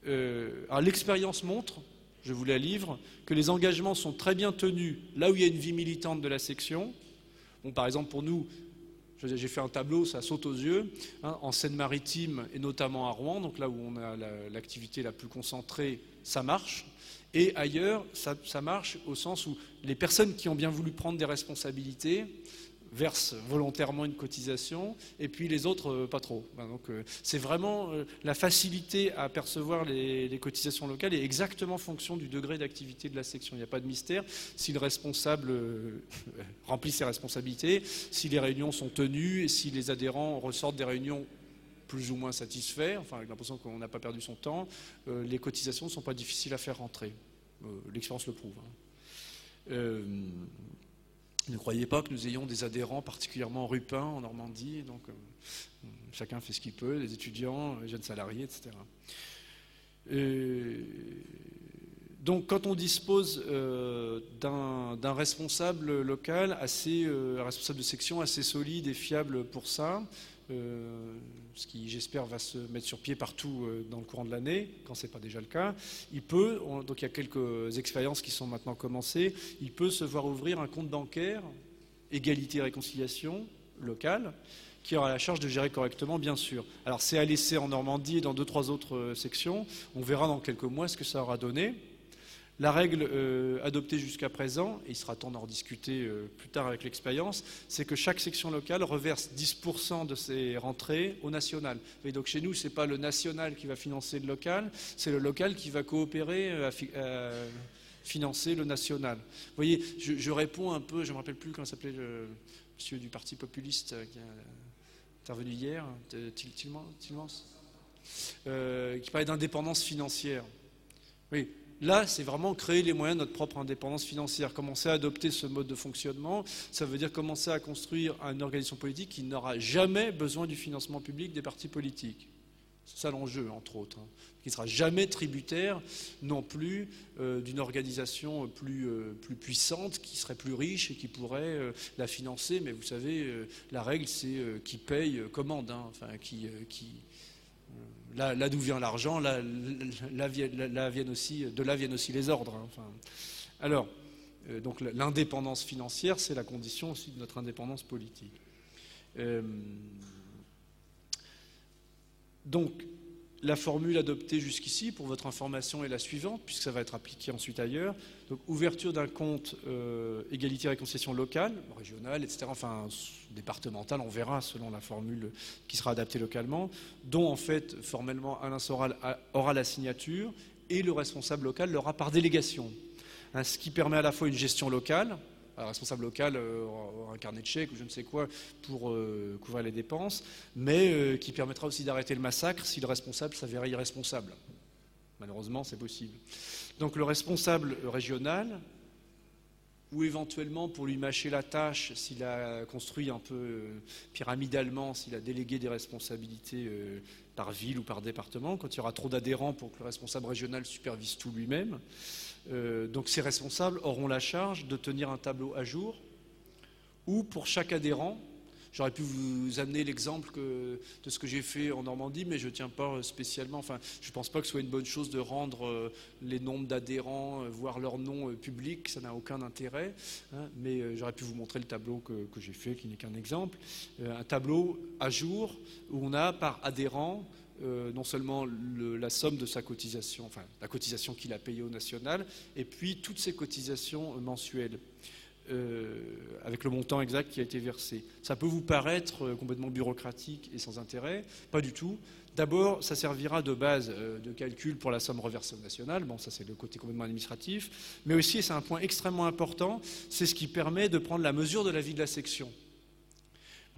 Euh, alors l'expérience montre, je vous la livre, que les engagements sont très bien tenus là où il y a une vie militante de la section. Bon, par exemple, pour nous, J'ai fait un tableau, ça saute aux yeux, hein, en Seine-Maritime et notamment à Rouen, donc là où on a l'activité la, plus concentrée, ça marche. Et ailleurs, ça, marche au sens où les personnes qui ont bien voulu prendre des responsabilités versent volontairement une cotisation, et puis les autres, euh, pas trop. Ben, donc, euh, c'est vraiment euh, la facilité à percevoir les, cotisations locales est exactement en fonction du degré d'activité de la section. Il n'y a pas de mystère. Si le responsable remplit ses responsabilités, si les réunions sont tenues, et si les adhérents ressortent des réunions plus ou moins satisfaits, enfin avec l'impression qu'on n'a pas perdu son temps, les cotisations ne sont pas difficiles à faire rentrer. L'expérience le prouve. Hein. Ne croyez pas que nous ayons des adhérents particulièrement rupins en Normandie, euh, chacun fait ce qu'il peut, les étudiants, les jeunes salariés, etc. donc quand on dispose euh, d'un responsable local, assez, euh, un responsable de section assez solide et fiable pour ça, ce qui j'espère va se mettre sur pied partout euh, dans le courant de l'année, quand ce n'est pas déjà le cas, il peut, donc il y a quelques expériences qui sont maintenant commencées, il peut se voir ouvrir un compte bancaire, égalité et réconciliation locale, qui aura la charge de gérer correctement, bien sûr. Alors c'est à laisser en Normandie et dans deux, trois autres euh, sections. On verra dans quelques mois ce que ça aura donné. La règle euh, adoptée jusqu'à présent, et il sera temps d'en rediscuter euh, plus tard avec l'expérience, c'est que chaque section locale reverse 10% de ses rentrées au national. Et donc chez nous, ce n'est pas le national qui va financer le local, c'est le local qui va coopérer euh, à, financer le national. Vous voyez, je, réponds un peu, je ne me rappelle plus comment s'appelait le monsieur du Parti populiste qui est intervenu hier, qui parlait d'indépendance financière. Oui, Là, c'est vraiment créer les moyens de notre propre indépendance financière. Commencer à adopter ce mode de fonctionnement, ça veut dire commencer à construire une organisation politique qui n'aura jamais besoin du financement public des partis politiques. C'est ça l'enjeu, entre autres. Hein. Qui ne sera jamais tributaire non plus euh, d'une organisation plus, euh, plus, puissante, qui serait plus riche et qui pourrait euh, la financer. Mais vous savez, la règle, c'est qui paye commande, hein. enfin, qui là, d'où vient l'argent, viennent aussi, de là viennent aussi les ordres. Hein, alors, euh, donc l'indépendance financière, c'est la condition aussi de notre indépendance politique. Euh, donc, la formule adoptée jusqu'ici, pour votre information, est la suivante, puisque ça va être appliqué ensuite ailleurs. Ouverture d'un compte euh, égalité et réconciliation locale, régionale, etc., enfin départementale, on verra selon la formule qui sera adaptée localement, dont en fait, formellement, Alain Soral aura la signature et le responsable local l'aura par délégation. Hein, ce qui permet à la fois une gestion locale, responsable local euh, un carnet de chèques ou je ne sais quoi pour euh, couvrir les dépenses, mais euh, qui permettra aussi d'arrêter le massacre si le responsable s'avérait irresponsable. Malheureusement, c'est possible. Donc le responsable régional, ou éventuellement pour lui mâcher la tâche, s'il a construit un peu pyramidalement, s'il a délégué des responsabilités par ville ou par département, quand il y aura trop d'adhérents pour que le responsable régional supervise tout lui-même, euh, donc ces responsables auront la charge de tenir un tableau à jour où pour chaque adhérent, j'aurais pu vous amener l'exemple de ce que j'ai fait en Normandie, mais je ne tiens pas spécialement, enfin je ne pense pas que ce soit une bonne chose de rendre euh, les nombres d'adhérents, euh, voire leur nom public, ça n'a aucun intérêt, hein. mais j'aurais pu vous montrer le tableau que, que j'ai fait, qui n'est qu'un exemple, un tableau à jour où on a par adhérent euh, non seulement la somme de sa cotisation, enfin la cotisation qu'il a payée au national, et puis toutes ses cotisations mensuelles. Euh, avec le montant exact qui a été versé. Ça peut vous paraître euh, complètement bureaucratique et sans intérêt, pas du tout. D'abord, ça servira de base de calcul pour la somme reversée au national, bon ça c'est le côté complètement administratif, mais aussi, c'est un point extrêmement important, c'est ce qui permet de prendre la mesure de la vie de la section.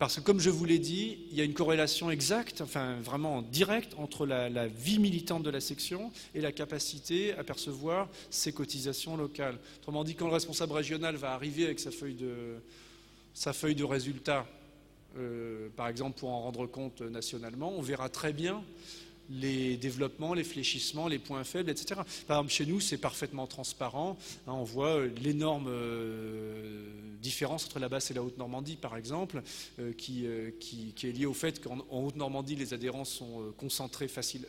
Parce que, comme je vous l'ai dit, il y a une corrélation exacte, enfin vraiment directe, entre la, vie militante de la section et la capacité à percevoir ses cotisations locales. Autrement dit, quand le responsable régional va arriver avec sa feuille de, sa résultats, euh, par exemple pour en rendre compte nationalement, on verra très bien les développements, les fléchissements, les points faibles, etc. Par exemple, chez nous, c'est parfaitement transparent. Hein, on voit euh, l'énorme euh, différence entre la basse et la Haute-Normandie, par exemple, euh, qui, est liée au fait qu'en Haute-Normandie, les adhérents sont concentrés facilement,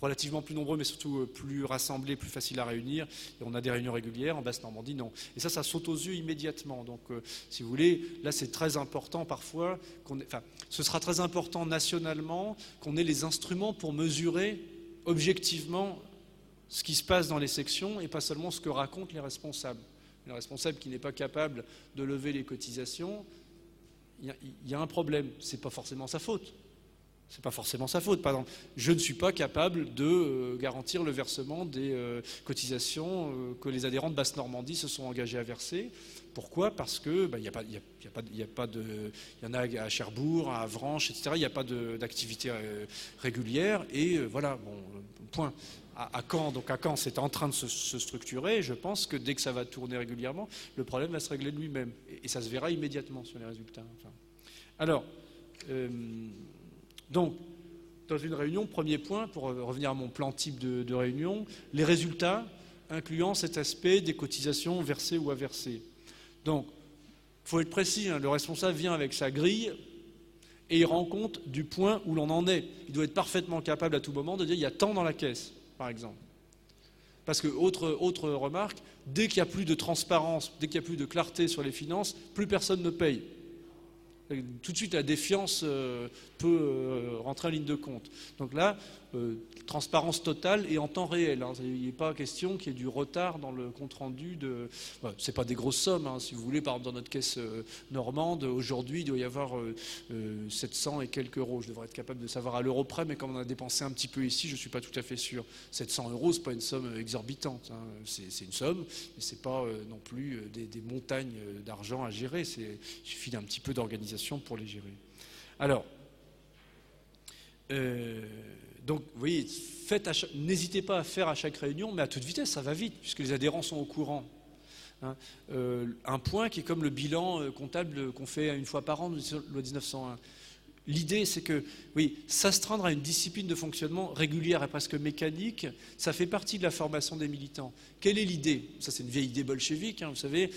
relativement plus nombreux, mais surtout plus rassemblés, plus faciles à réunir. Et on a des réunions régulières. En Basse-Normandie, non. Et ça, ça saute aux yeux immédiatement. Donc, si vous voulez, là, c'est très important parfois. Enfin, ce sera très important nationalement qu'on ait les instruments pour mesurer objectivement ce qui se passe dans les sections et pas seulement ce que racontent les responsables. Le responsable qui n'est pas capable de lever les cotisations, il y, a un problème. Ce n'est pas forcément sa faute. N'est pas forcément sa faute. Par exemple, je ne suis pas capable de euh, garantir le versement des euh, cotisations euh, que les adhérents de Basse-Normandie se sont engagés à verser. Pourquoi? Parce que il y, a pas, de, il y en a à Cherbourg, à Avranches, etc. Il n'y a pas d'activité régulière et voilà. Bon, point à, Caen, donc à Caen, c'est en train de se, structurer. Je pense que dès que ça va tourner régulièrement, le problème va se régler de lui-même. Et, ça se verra immédiatement sur les résultats. alors, donc, dans une réunion, premier point, pour revenir à mon plan type de, réunion, les résultats incluant cet aspect des cotisations versées ou à verser. Donc, il faut être précis, hein, le responsable vient avec sa grille et il rend compte du point où l'on en est. Il doit être parfaitement capable à tout moment de dire il y a tant dans la caisse par exemple. Parce que, autre, remarque, dès qu'il n'y a plus de transparence, dès qu'il n'y a plus de clarté sur les finances, plus personne ne paye. Tout de suite, la défiance euh, peut euh, rentrer en ligne de compte. Donc là, euh, transparence totale et en temps réel. Hein. Il n'est pas question qu'il y ait du retard dans le compte rendu. De... Ce n'est pas des grosses sommes, hein. si vous voulez. Par exemple, dans notre caisse normande, aujourd'hui, il doit y avoir 700 et quelques euros. Je devrais être capable de savoir à l'euro près, mais comme on a dépensé un petit peu ici, je ne suis pas tout à fait sûr. 700 euros, ce n'est pas une somme exorbitante. Hein. C'est une somme, mais ce n'est pas non plus des, des montagnes d'argent à gérer. Il suffit d'un petit peu d'organisation pour les gérer. Alors, euh, donc, vous voyez, n'hésitez pas à faire à chaque réunion, mais à toute vitesse, ça va vite, puisque les adhérents sont au courant. Hein. Euh, un point qui est comme le bilan euh, comptable qu'on fait une fois par an, loi 1901. L'idée, c'est que, oui, s'astreindre à une discipline de fonctionnement régulière et presque mécanique, ça fait partie de la formation des militants. Quelle est l'idée? Ça, c'est une vieille idée bolchevique, hein, vous savez,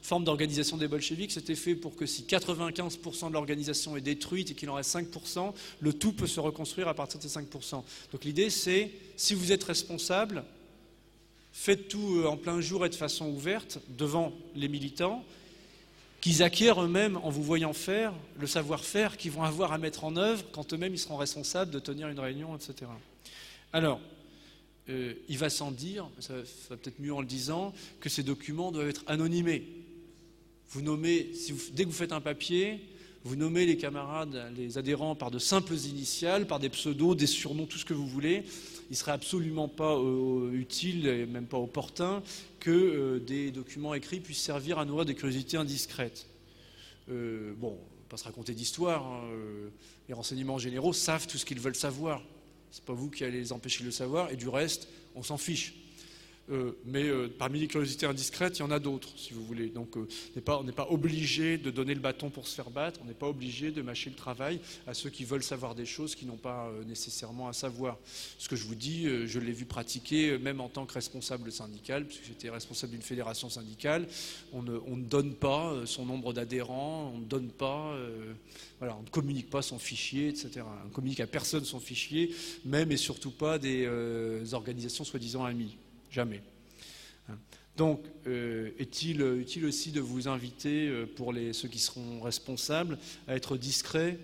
forme d'organisation des bolcheviques, c'était fait pour que si 95% de l'organisation est détruite et qu'il en reste 5%, le tout peut se reconstruire à partir de ces 5%. Donc l'idée, c'est, si vous êtes responsable, faites tout euh, en plein jour et de façon ouverte devant les militants, qu'ils acquièrent eux-mêmes en vous voyant faire le savoir-faire qu'ils vont avoir à mettre en œuvre quand eux-mêmes ils seront responsables de tenir une réunion, etc. Alors, euh, il va sans dire, ça, va peut-être mieux en le disant, que ces documents doivent être anonymés. Vous nommez, dès que vous faites un papier, vous nommez les camarades, les adhérents par de simples initiales, par des pseudos, des surnoms, tout ce que vous voulez. Il ne serait absolument pas euh, utile et même pas opportun que euh, des documents écrits puissent servir à nourrir des curiosités indiscrètes. Euh, bon, on pas se raconter d'histoire. Hein, les renseignements généraux savent tout ce qu'ils veulent savoir. Ce n'est pas vous qui allez les empêcher de le savoir. Et du reste, on s'en fiche. Euh, mais euh, parmi les curiosités indiscrètes, il y en a d'autres, si vous voulez. Donc euh, on n'est pas, obligé de donner le bâton pour se faire battre, on n'est pas obligé de mâcher le travail à ceux qui veulent savoir des choses qui n'ont pas nécessairement à savoir. Ce que je vous dis, je l'ai vu pratiquer même en tant que responsable syndical, puisque j'étais responsable d'une fédération syndicale. On ne, donne pas son nombre d'adhérents, on ne donne pas, voilà, on ne communique pas son fichier, etc. On ne communique à personne son fichier, même et surtout pas des organisations soi-disant amies. Jamais. Hein. Donc, euh, est-il utile aussi de vous inviter, euh, pour les, ceux qui seront responsables, à être discrets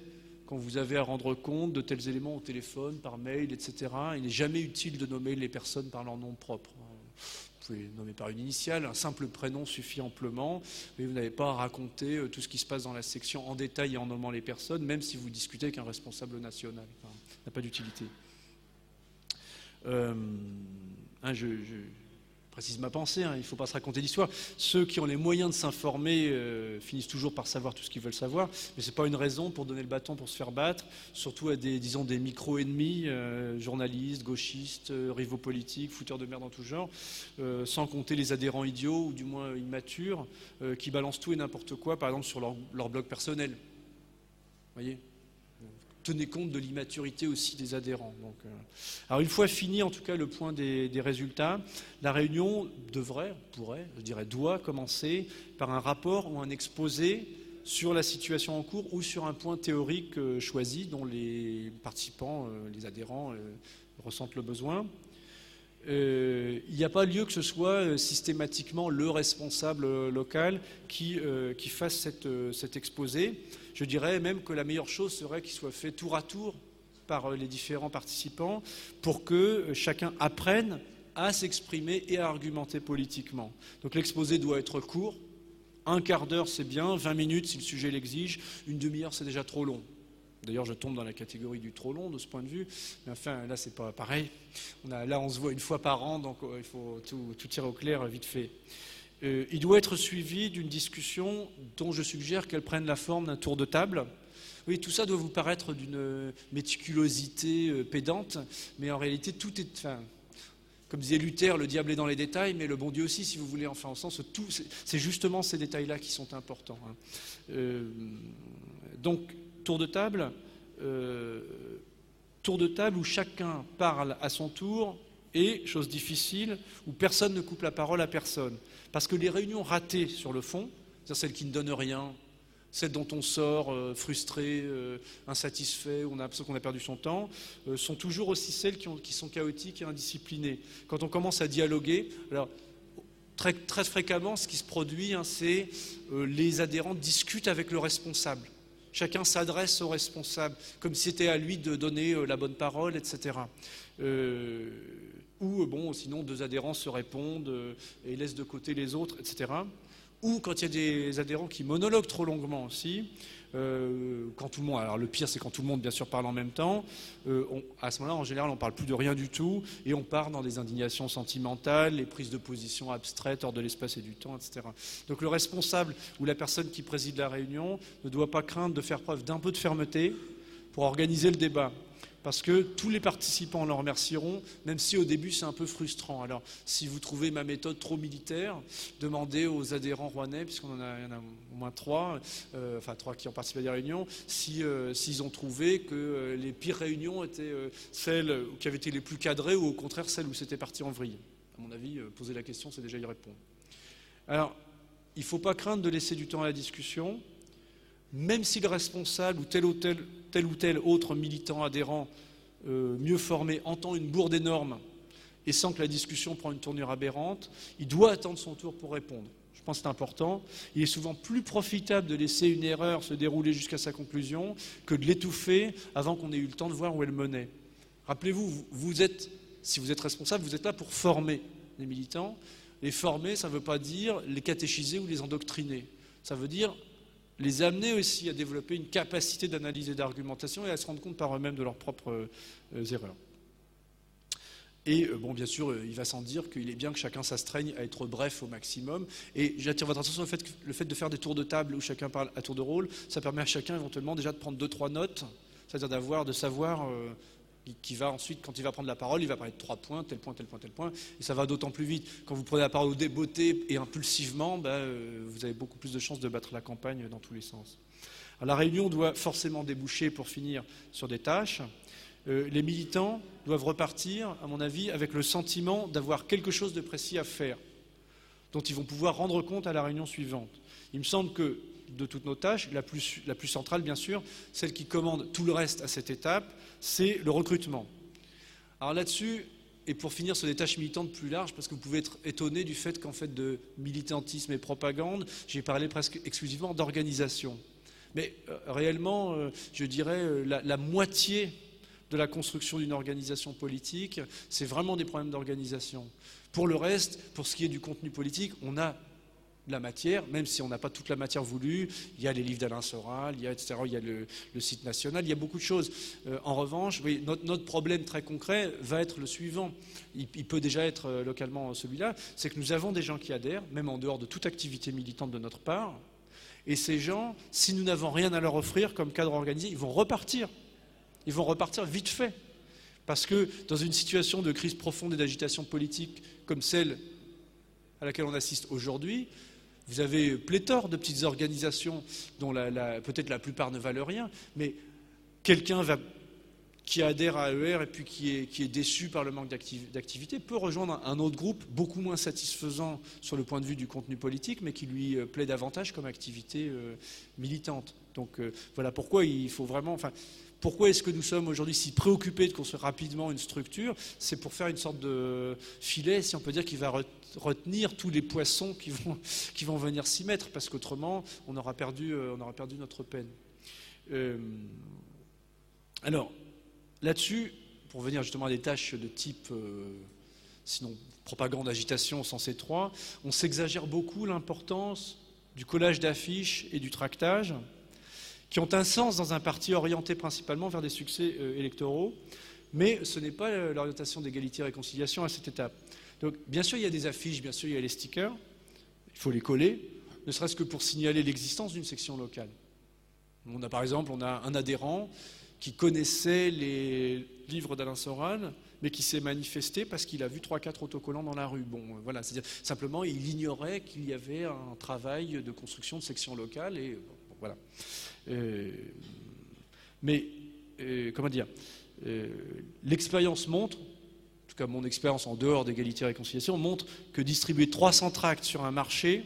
quand vous avez à rendre compte de tels éléments au téléphone, par mail, etc. Il n'est jamais utile de nommer les personnes par leur nom propre. Vous pouvez nommer par une initiale, un simple prénom suffit amplement, mais vous n'avez pas à raconter euh, tout ce qui se passe dans la section en détail et en nommant les personnes, même si vous discutez avec un responsable national. ça n'a pas d'utilité. Hein, je, précise ma pensée, hein, il ne faut pas se raconter l'histoire. Ceux qui ont les moyens de s'informer euh, finissent toujours par savoir tout ce qu'ils veulent savoir, mais ce n'est pas une raison pour donner le bâton pour se faire battre, surtout à des, disons, des micro-ennemis, euh, journalistes, gauchistes, euh, rivaux politiques, fouteurs de merde en tout genre, sans compter les adhérents idiots ou du moins immatures, qui balancent tout et n'importe quoi, par exemple sur leur, leur blog personnel. Vous voyez? Tenez compte de l'immaturité aussi des adhérents. Donc, euh, Alors une fois fini en tout cas le point des, résultats, la réunion devrait, pourrait, je dirais doit commencer par un rapport ou un exposé sur la situation en cours ou sur un point théorique euh, choisi dont les participants, euh, les adhérents ressentent le besoin. il n'y a pas lieu que ce soit systématiquement le responsable local qui, qui fasse cet exposé. Je dirais même que la meilleure chose serait qu'il soit fait tour à tour par les différents participants pour que chacun apprenne à s'exprimer et à argumenter politiquement. Donc l'exposé doit être court. Un quart d'heure, c'est bien. 20 minutes, si le sujet l'exige. Une demi-heure, c'est déjà trop long. D'ailleurs, je tombe dans la catégorie du trop long de ce point de vue. Mais enfin, là, c'est pas pareil. Là, on se voit une fois par an, donc euh, il faut tout, tirer au clair vite fait. Euh, il doit être suivi d'une discussion dont je suggère qu'elle prenne la forme d'un tour de table. Oui, tout ça doit vous paraître d'une méticulosité euh, pédante, mais en réalité, tout est, comme disait Luther, le diable est dans les détails, mais le bon Dieu aussi, si vous voulez, enfin, en sens, c'est justement ces détails-là qui sont importants. Hein. Euh, donc, tour de table, tour de table où chacun parle à son tour et, chose difficile, où personne ne coupe la parole à personne. Parce que les réunions ratées sur le fond, c'est-à-dire celles qui ne donnent rien, celles dont on sort euh, frustré, euh, insatisfait, on a l'impression qu'on a perdu son temps, euh, sont toujours aussi celles qui, sont chaotiques et indisciplinées. Quand on commence à dialoguer, très, fréquemment, ce qui se produit, hein, c'est les adhérents discutent avec le responsable. Chacun s'adresse au responsable, comme si c'était à lui de donner la bonne parole, etc. ou, bon, sinon, deux adhérents se répondent et laissent de côté les autres, etc ou quand il y a des adhérents qui monologuent trop longuement aussi, euh, quand tout le monde, alors le pire c'est quand tout le monde bien sûr parle en même temps, euh, à ce moment-là en général on ne parle plus de rien du tout et on part dans des indignations sentimentales, les prises de position abstraites hors de l'espace et du temps, etc. Donc le responsable ou la personne qui préside la réunion ne doit pas craindre de faire preuve d'un peu de fermeté pour organiser le débat parce que tous les participants le remercieront, même si au début c'est un peu frustrant. Alors, si vous trouvez ma méthode trop militaire, demandez aux adhérents rouennais, puisqu'on en a, en a au moins trois, euh, enfin trois qui ont participé à des réunions, euh, s'ils ont trouvé que euh, les pires réunions étaient celles qui avaient été les plus cadrées ou au contraire celles où c'était parti en vrille. À mon avis, poser la question, c'est déjà y répondre. Alors, il ne faut pas craindre de laisser du temps à la discussion même si le responsable ou tel ou tel, tel, ou tel autre militant adhérent euh, mieux formé entend une bourde énorme et sent que la discussion prend une tournure aberrante, il doit attendre son tour pour répondre. Je pense que c'est important. Il est souvent plus profitable de laisser une erreur se dérouler jusqu'à sa conclusion que de l'étouffer avant qu'on ait eu le temps de voir où elle menait. Rappelez-vous, vous êtes, si vous êtes responsable, vous êtes là pour former les militants. Les former, ça ne veut pas dire les catéchiser ou les endoctriner. Ça veut dire les amener aussi à développer une capacité d'analyse et d'argumentation et à se rendre compte par eux-mêmes de leurs propres euh, erreurs. Et euh, bon, bien sûr, euh, il va sans dire qu'il est bien que chacun s'astreigne à être bref au maximum. Et j'attire votre attention sur le fait que le fait de faire des tours de table où chacun parle à tour de rôle, ça permet à chacun éventuellement déjà de prendre deux, trois notes, c'est-à-dire d'avoir, de savoir qui va ensuite, quand il va prendre la parole, il va parler de trois points, tel point, tel point, tel point, et ça va d'autant plus vite. Quand vous prenez la parole au débeauté et impulsivement, ben, euh, vous avez beaucoup plus de chances de battre la campagne dans tous les sens. la réunion doit forcément déboucher, pour finir, sur des tâches. Euh, les militants doivent repartir, à mon avis, avec le sentiment d'avoir quelque chose de précis à faire, dont ils vont pouvoir rendre compte à la réunion suivante. Il me semble que de toutes nos tâches, la plus, centrale, bien sûr, celle qui commande tout le reste à cette étape, c'est le recrutement. Alors là-dessus, et pour finir sur des tâches militantes plus larges, parce que vous pouvez être étonné du fait qu'en fait de militantisme et propagande, j'ai parlé presque exclusivement d'organisation. Mais euh, réellement, euh, je dirais, euh, la, moitié de la construction d'une organisation politique, c'est vraiment des problèmes d'organisation. Pour le reste, pour ce qui est du contenu politique, on a la matière, même si on n'a pas toute la matière voulue. Il y a les livres d'Alain Soral, il y a, etc., il y a le, site national, il y a beaucoup de choses. Euh, en revanche, notre, problème très concret va être le suivant. Il, peut déjà être euh, localement celui-là, c'est que nous avons des gens qui adhèrent, même en dehors de toute activité militante de notre part. Et ces gens, si nous n'avons rien à leur offrir comme cadre organisé, ils vont repartir. Ils vont repartir vite fait. Parce que dans une situation de crise profonde et d'agitation politique comme celle à laquelle on assiste aujourd'hui, vous avez pléthore de petites organisations dont peut-être la plupart ne valent rien, mais quelqu'un qui adhère à AER et puis qui est, déçu par le manque d'activité peut rejoindre un autre groupe beaucoup moins satisfaisant sur le point de vue du contenu politique, mais qui lui euh, plaît davantage comme activité euh, militante. Donc euh, voilà pourquoi il faut vraiment. Enfin, pourquoi est-ce que nous sommes aujourd'hui si préoccupés de construire rapidement une structure? C'est pour faire une sorte de filet, si on peut dire, qui va retenir tous les poissons qui vont, qui vont venir s'y mettre, parce qu'autrement, on, aura perdu, euh, on aura perdu notre peine. Euh, alors, là-dessus, pour venir justement à des tâches de type, sinon propagande, agitation au sens étroit, on s'exagère beaucoup l'importance du collage d'affiches et du tractage qui ont un sens dans un parti orienté principalement vers des succès euh, électoraux, mais ce n'est pas euh, l'orientation d'égalité et réconciliation à cette étape. Donc, bien sûr, il y a des affiches, bien sûr, il y a les stickers, il faut les coller, ne serait-ce que pour signaler l'existence d'une section locale. On a par exemple, on a un adhérent qui connaissait les livres d'Alain Soral, mais qui s'est manifesté parce qu'il a vu trois quatre autocollants dans la rue. Bon, euh, voilà, c'est-à-dire simplement il ignorait qu'il y avait un travail de construction de section locale et voilà. Euh, mais, euh, comment dire, euh, l'expérience montre, en tout cas mon expérience en dehors d'égalité et réconciliation, montre que distribuer 300 tracts sur un marché,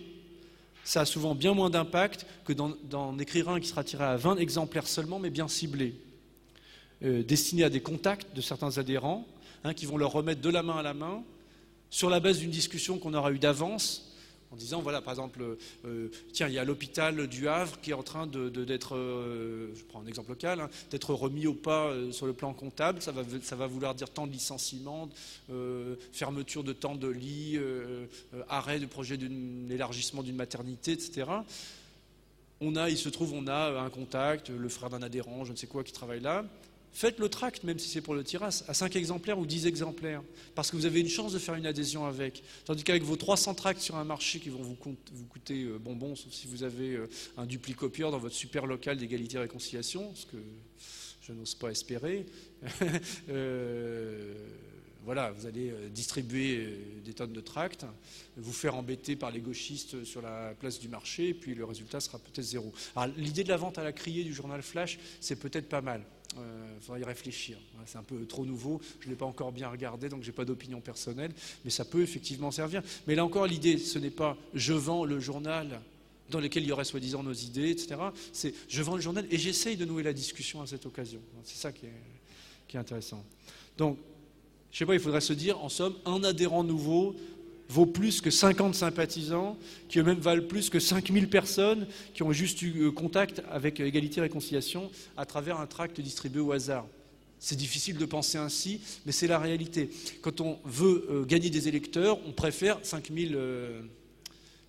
ça a souvent bien moins d'impact que d'en écrire un qui sera tiré à 20 exemplaires seulement, mais bien ciblé, destiné à des contacts de certains adhérents, hein, qui vont leur remettre de la main à la main, sur la base d'une discussion qu'on aura eue d'avance, en disant, voilà, par exemple, euh, tiens, il y a l'hôpital du Havre qui est en train d'être, euh, je prends un exemple local, hein, d'être remis au pas euh, sur le plan comptable. Ça va, vouloir dire tant de licenciements, fermeture de temps de lits, arrêt du projet d'élargissement d'une maternité, etc. On a, il se trouve, on a un contact, le frère d'un adhérent, je ne sais quoi, qui travaille là. Faites le tract, même si c'est pour le tirage, à 5 exemplaires ou 10 exemplaires, parce que vous avez une chance de faire une adhésion avec. Tandis qu'avec vos 300 tracts sur un marché qui vont vous, coûter euh, bonbons, sauf si vous avez euh, un duplicopieur dans votre super local d'égalité et réconciliation, ce que je n'ose pas espérer, euh, voilà, vous allez distribuer des tonnes de tracts, vous faire embêter par les gauchistes sur la place du marché, et puis le résultat sera peut-être zéro. L'idée de la vente à la criée du journal Flash, c'est peut-être pas mal. Il euh, faudra y réfléchir. C'est un peu trop nouveau, je ne l'ai pas encore bien regardé, donc je n'ai pas d'opinion personnelle, mais ça peut effectivement servir. Mais là encore, l'idée, ce n'est pas je vends le journal dans lequel il y aurait soi-disant nos idées, etc. C'est je vends le journal et j'essaye de nouer la discussion à cette occasion. C'est ça qui est, qui est intéressant. Donc, je ne sais pas, il faudrait se dire, en somme, un adhérent nouveau vaut plus que 50 sympathisants, qui eux-mêmes valent plus que 5000 personnes qui ont juste eu euh, contact avec euh, Égalité et Réconciliation à travers un tract distribué au hasard. C'est difficile de penser ainsi, mais c'est la réalité. Quand on veut euh, gagner des électeurs, on préfère 5000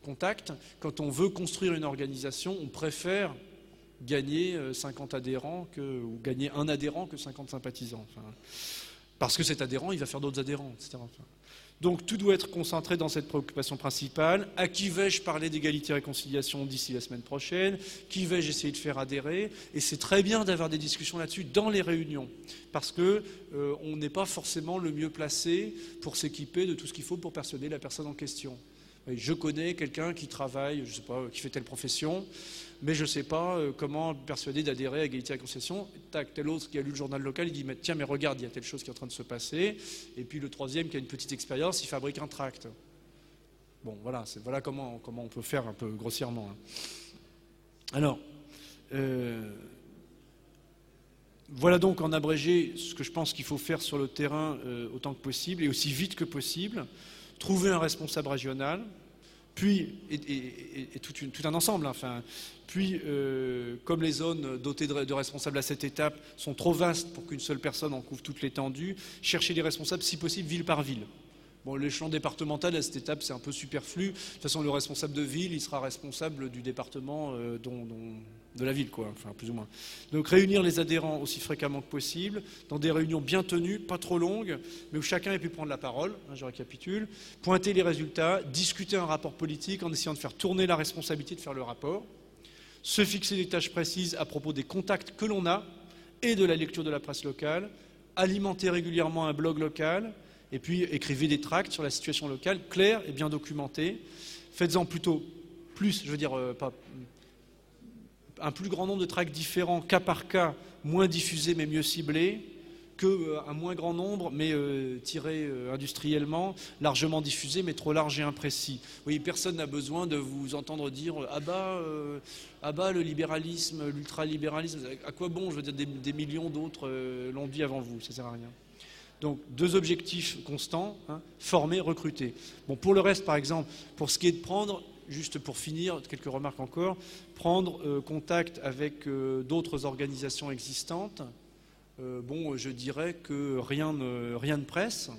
contacts. Quand on veut construire une organisation, on préfère gagner 50 adhérents que, ou gagner un adhérent que 50 sympathisants. parce que cet adhérent, il va faire d'autres adhérents, etc. Donc tout doit être concentré dans cette préoccupation principale. À qui vais-je parler d'égalité et réconciliation d'ici la semaine prochaine? Qui vais-je essayer de faire adhérer? Et c'est très bien d'avoir des discussions là-dessus dans les réunions, parce qu'on euh, n'est pas forcément le mieux placé pour s'équiper de tout ce qu'il faut pour persuader la personne en question. Je connais quelqu'un qui travaille, je sais pas, qui fait telle profession mais je ne sais pas euh, comment persuader d'adhérer à égalité et réconciliation. Tac, tel autre qui a lu le journal local, il dit tiens, mais regarde, il y a telle chose qui est en train de se passer. Et puis le troisième qui a une petite expérience, il fabrique un tract. Bon, voilà, voilà comment, comment on peut faire un peu grossièrement. Hein. Alors, euh, voilà donc en abrégé ce que je pense qu'il faut faire sur le terrain euh, autant que possible et aussi vite que possible. Trouver un responsable régional, puis, et, tout, un ensemble, hein, enfin, puis, euh, comme les zones dotées de, responsables à cette étape sont trop vastes pour qu'une seule personne en couvre toute l'étendue, chercher les responsables, si possible, ville par ville. Bon, l'échelon départemental, à cette étape, c'est un peu superflu. De toute façon, le responsable de ville, il sera responsable du département euh, de la ville, quoi, enfin, plus ou moins. Donc, réunir les adhérents aussi fréquemment que possible, dans des réunions bien tenues, pas trop longues, mais où chacun ait pu prendre la parole, hein, je récapitule, pointer les résultats, discuter un rapport politique en essayant de faire tourner la responsabilité de faire le rapport, se fixer des tâches précises à propos des contacts que l'on a et de la lecture de la presse locale, alimenter régulièrement un blog local, et puis écrivez des tracts sur la situation locale, clairs et bien documentés. Faites-en plutôt plus, je veux dire, euh, pas, un plus grand nombre de tracts différents, cas par cas, moins diffusés mais mieux ciblés. qu'un euh, moins grand nombre, mais euh, tiré euh, industriellement, largement diffusé, mais trop large et imprécis. Oui, personne n'a besoin de vous entendre dire ah bah, ah bah le libéralisme, l'ultralibéralisme, à quoi bon Je veux dire, des, millions d'autres l'ont dit avant vous, ça sert à rien. Donc deux objectifs constants, hein, former, recruter. Bon, pour le reste, par exemple, pour ce qui est de prendre, juste pour finir, quelques remarques encore, prendre contact avec d'autres organisations existantes, euh, bon, je dirais que rien ne, rien ne presse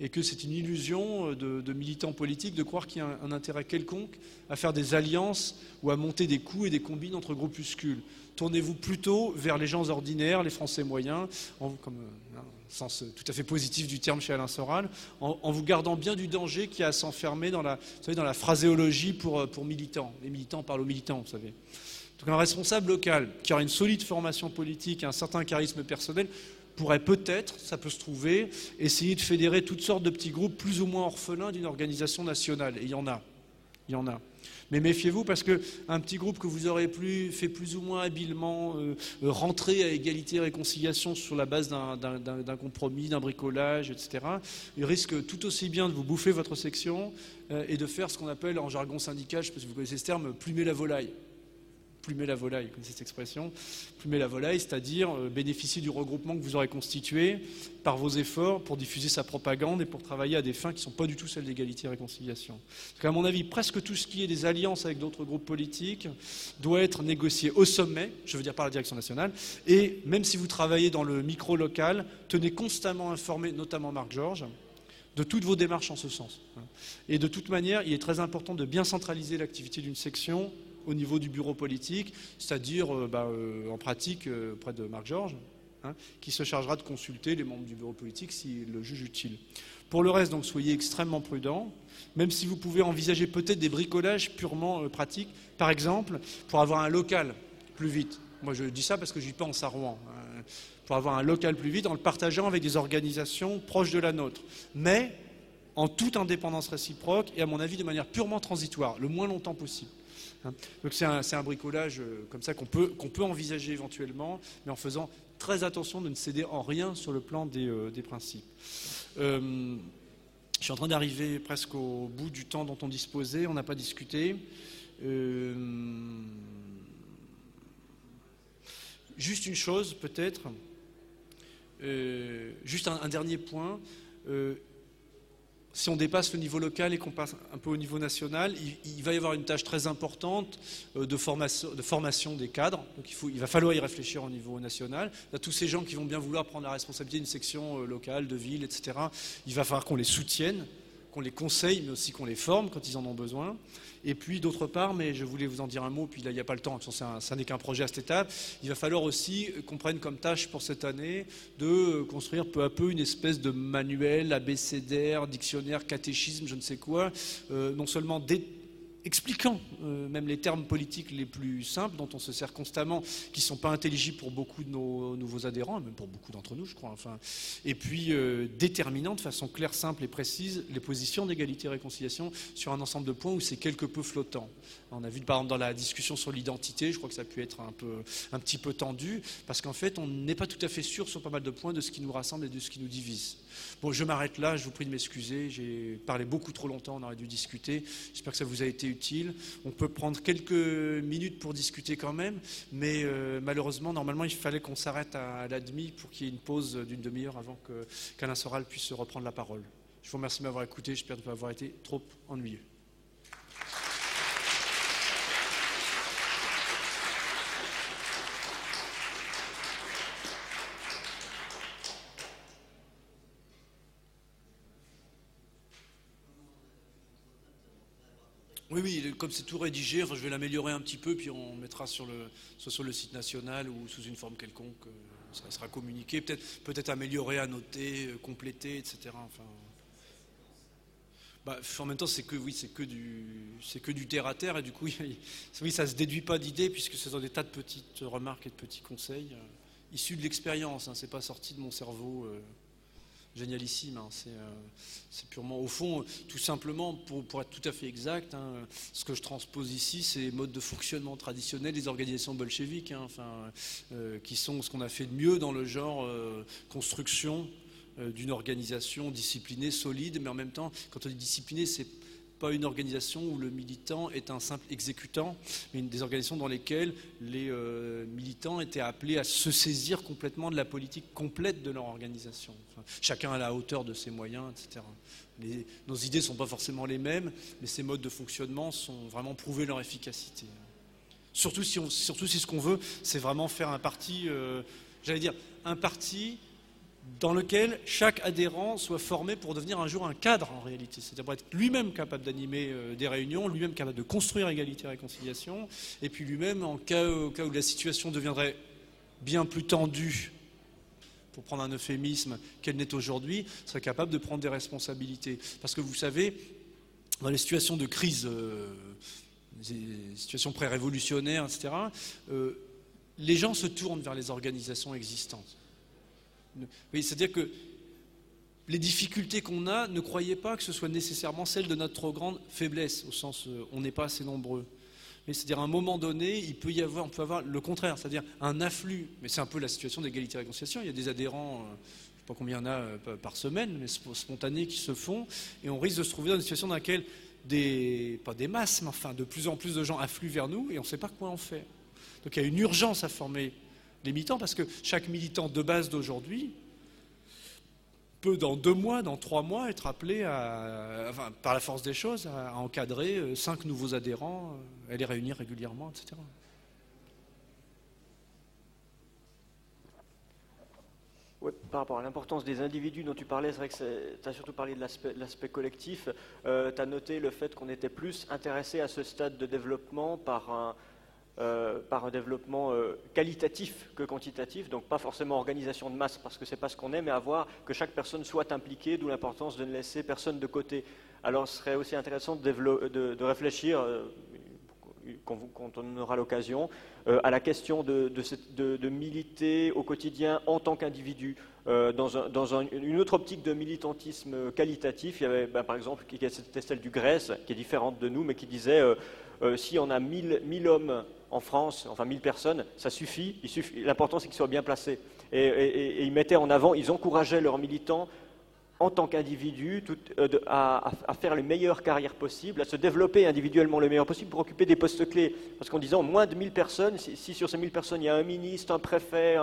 et que c'est une illusion de, militants politiques de croire qu'il y a un, intérêt quelconque à faire des alliances ou à monter des coups et des combines entre groupuscules. Tournez-vous plutôt vers les gens ordinaires, les Français moyens, en, un sens tout à fait positif du terme chez Alain Soral, en, vous gardant bien du danger qui a à s'enfermer dans la, phraséologie pour, pour militants. Les militants parlent aux militants, vous savez. Donc un responsable local qui aura une solide formation politique et un certain charisme personnel pourrait peut-être, ça peut se trouver, essayer de fédérer toutes sortes de petits groupes plus ou moins orphelins d'une organisation nationale. Et il y en a. Il y en a. Mais méfiez-vous parce qu'un petit groupe que vous aurez plus, fait plus ou moins habilement euh, rentrer à égalité et réconciliation sur la base d'un compromis, d'un bricolage, etc., risque tout aussi bien de vous bouffer votre section euh, et de faire ce qu'on appelle en jargon syndical, je ne sais pas si vous connaissez ce terme, plumer la volaille plumer la volaille, comme cette expression, plumer la volaille, c'est-à-dire euh, bénéficier du regroupement que vous aurez constitué par vos efforts pour diffuser sa propagande et pour travailler à des fins qui ne sont pas du tout celles d'égalité et réconciliation. Parce à mon avis, presque tout ce qui est des alliances avec d'autres groupes politiques doit être négocié au sommet, je veux dire par la direction nationale, et même si vous travaillez dans le micro local, tenez constamment informé, notamment Marc Georges, de toutes vos démarches en ce sens. Et de toute manière, il est très important de bien centraliser l'activité d'une section au niveau du bureau politique, c'est-à-dire euh, bah, euh, en pratique euh, près de Marc Georges, hein, qui se chargera de consulter les membres du bureau politique s'il le juge utile. Pour le reste, donc, soyez extrêmement prudents, même si vous pouvez envisager peut-être des bricolages purement pratiques, par exemple, pour avoir un local plus vite. Moi, je dis ça parce que j'y pense à Rouen. Hein, pour avoir un local plus vite en le partageant avec des organisations proches de la nôtre. Mais en toute indépendance réciproque et à mon avis de manière purement transitoire, le moins longtemps possible. Hein. Donc c'est un, bricolage euh, comme ça qu'on peut, envisager éventuellement, mais en faisant très attention de ne céder en rien sur le plan des, euh, principes. Euh, je suis en train d'arriver presque au bout du temps dont on disposait, on n'a pas discuté. juste une chose peut-être, juste un, dernier point si on dépasse le niveau local et qu'on passe un peu au niveau national, il, va y avoir une tâche très importante euh, de formation, des cadres. Il, va falloir y réfléchir au niveau national. Tous ces gens qui vont bien vouloir prendre la responsabilité d'une section euh, locale, de ville, etc. Il va falloir qu'on les soutienne, qu'on les conseille, mais aussi qu'on les forme quand ils en ont besoin. Et puis d'autre part, mais je voulais vous en dire un mot, puis là il n'y a pas le temps, ça n'est qu'un projet à cette étape, il va falloir aussi qu'on prenne comme tâche pour cette année de construire peu à peu une espèce de manuel, abécédaire, dictionnaire, catéchisme, je ne sais quoi, euh, non seulement expliquant euh, même les termes politiques les plus simples dont on se sert constamment, qui ne sont pas intelligibles pour beaucoup de nos nouveaux adhérents, même pour beaucoup d'entre nous, je crois. Enfin, et puis euh, déterminant de façon claire, simple et précise les positions d'égalité et réconciliation sur un ensemble de points où c'est quelque peu flottant. On a vu par exemple dans la discussion sur l'identité, je crois que ça a pu être un, peu, un petit peu tendu, parce qu'en fait on n'est pas tout à fait sûr sur pas mal de points de ce qui nous rassemble et de ce qui nous divise. Bon, je m'arrête là, je vous prie de m'excuser, j'ai parlé beaucoup trop longtemps, on aurait dû discuter. J'espère que ça vous a été utile. On peut prendre quelques minutes pour discuter quand même, mais euh, malheureusement, normalement, il fallait qu'on s'arrête à, la demi pour qu'il y ait une pause d'une demi-heure avant qu'Alain Soral puisse reprendre la parole. Je vous remercie de m'avoir écouté, j'espère ne pas avoir été trop ennuyeux. Oui, oui, comme c'est tout rédigé, enfin, je vais l'améliorer un petit peu, puis on mettra sur le, soit sur le site national ou sous une forme quelconque. Euh, ça sera communiqué, peut-être peut-être amélioré, annoté, euh, complété, etc. Enfin, bah, en même temps, c'est que oui, c'est que du, c'est que du terre à terre, et du coup, oui, ça se déduit pas d'idées puisque ce sont des tas de petites remarques et de petits conseils euh, issus de l'expérience. Hein, c'est pas sorti de mon cerveau génialissime. Hein. Euh, c'est purement, au fond, tout simplement, pour, être tout à fait exact, hein, ce que je transpose ici, c'est les modes de fonctionnement traditionnels des organisations bolcheviques, hein, enfin, euh, qui sont ce qu'on a fait de mieux dans le genre euh, construction d'une organisation disciplinée, solide, mais en même temps, quand on dit disciplinée, c'est pas une organisation où le militant est un simple exécutant, mais des organisations dans lesquelles les euh, militants étaient appelés à se saisir complètement de la politique complète de leur organisation. chacun à la hauteur de ses moyens, etc. nos idées ne sont pas forcément les mêmes, mais ces modes de fonctionnement sont vraiment prouvé leur efficacité. Surtout si, surtout si ce qu'on veut, c'est vraiment faire un parti, euh, j'allais dire, un parti dans lequel chaque adhérent soit formé pour devenir un jour un cadre en réalité, c'est-à-dire être lui-même capable d'animer euh, des réunions, lui-même capable de construire égalité et réconciliation, et puis lui-même, en cas, au cas où la situation deviendrait bien plus tendue, pour prendre un euphémisme, qu'elle n'est aujourd'hui, serait capable de prendre des responsabilités. Parce que vous savez, dans les situations de crise, euh, des situations pré-révolutionnaires, etc., euh, les gens se tournent vers les organisations existantes. C'est-à-dire que les difficultés qu'on a, ne croyez pas que ce soit nécessairement celles de notre trop grande faiblesse, au sens où euh, on n'est pas assez nombreux. Mais c'est-à-dire un moment donné, il peut y avoir, on peut avoir le contraire, c'est-à-dire un afflux. Mais c'est un peu la situation d'égalité et réconciliation. Il y a des adhérents, euh, je ne sais pas combien il y en a euh, par semaine, mais spontanés qui se font, et on risque de se trouver dans une situation dans laquelle pas des masses, mais enfin de plus en plus de gens affluent vers nous, et on ne sait pas quoi en faire. Donc il y a une urgence à former les militants, parce que chaque militant de base d'aujourd'hui peut, dans deux mois, dans trois mois, être appelé à, par la force des choses à, encadrer euh, cinq nouveaux adhérents, euh, à les réunir régulièrement, etc. par rapport à l'importance des individus dont tu parlais, c'est vrai que tu as surtout parlé de l'aspect collectif. Euh, tu as noté le fait qu'on était plus intéressé à ce stade de développement par un, euh, par un développement euh, qualitatif que quantitatif, donc pas forcément organisation de masse parce que c'est pas ce qu'on est, mais avoir que chaque personne soit impliquée, d'où l'importance de ne laisser personne de côté. Alors ce serait aussi intéressant de, réfléchir, euh, quand, on aura l'occasion, à la question de, militer au quotidien en tant qu'individu. dans, une autre optique de militantisme qualitatif, il y avait ben, par exemple c'était celle du Grèce, qui est différente de nous, mais qui disait si on a 1000 hommes en France, enfin 1000 personnes, ça suffit. L'important, c'est qu'ils soient bien placés. Et, ils mettaient en avant, ils encourageaient leurs militants en tant qu'individus euh, à, faire les meilleures carrières possibles, à se développer individuellement le meilleur possible pour occuper des postes clés. Parce qu'en disant moins de 1000 personnes, si, sur ces 1000 personnes il y a un ministre, un préfet,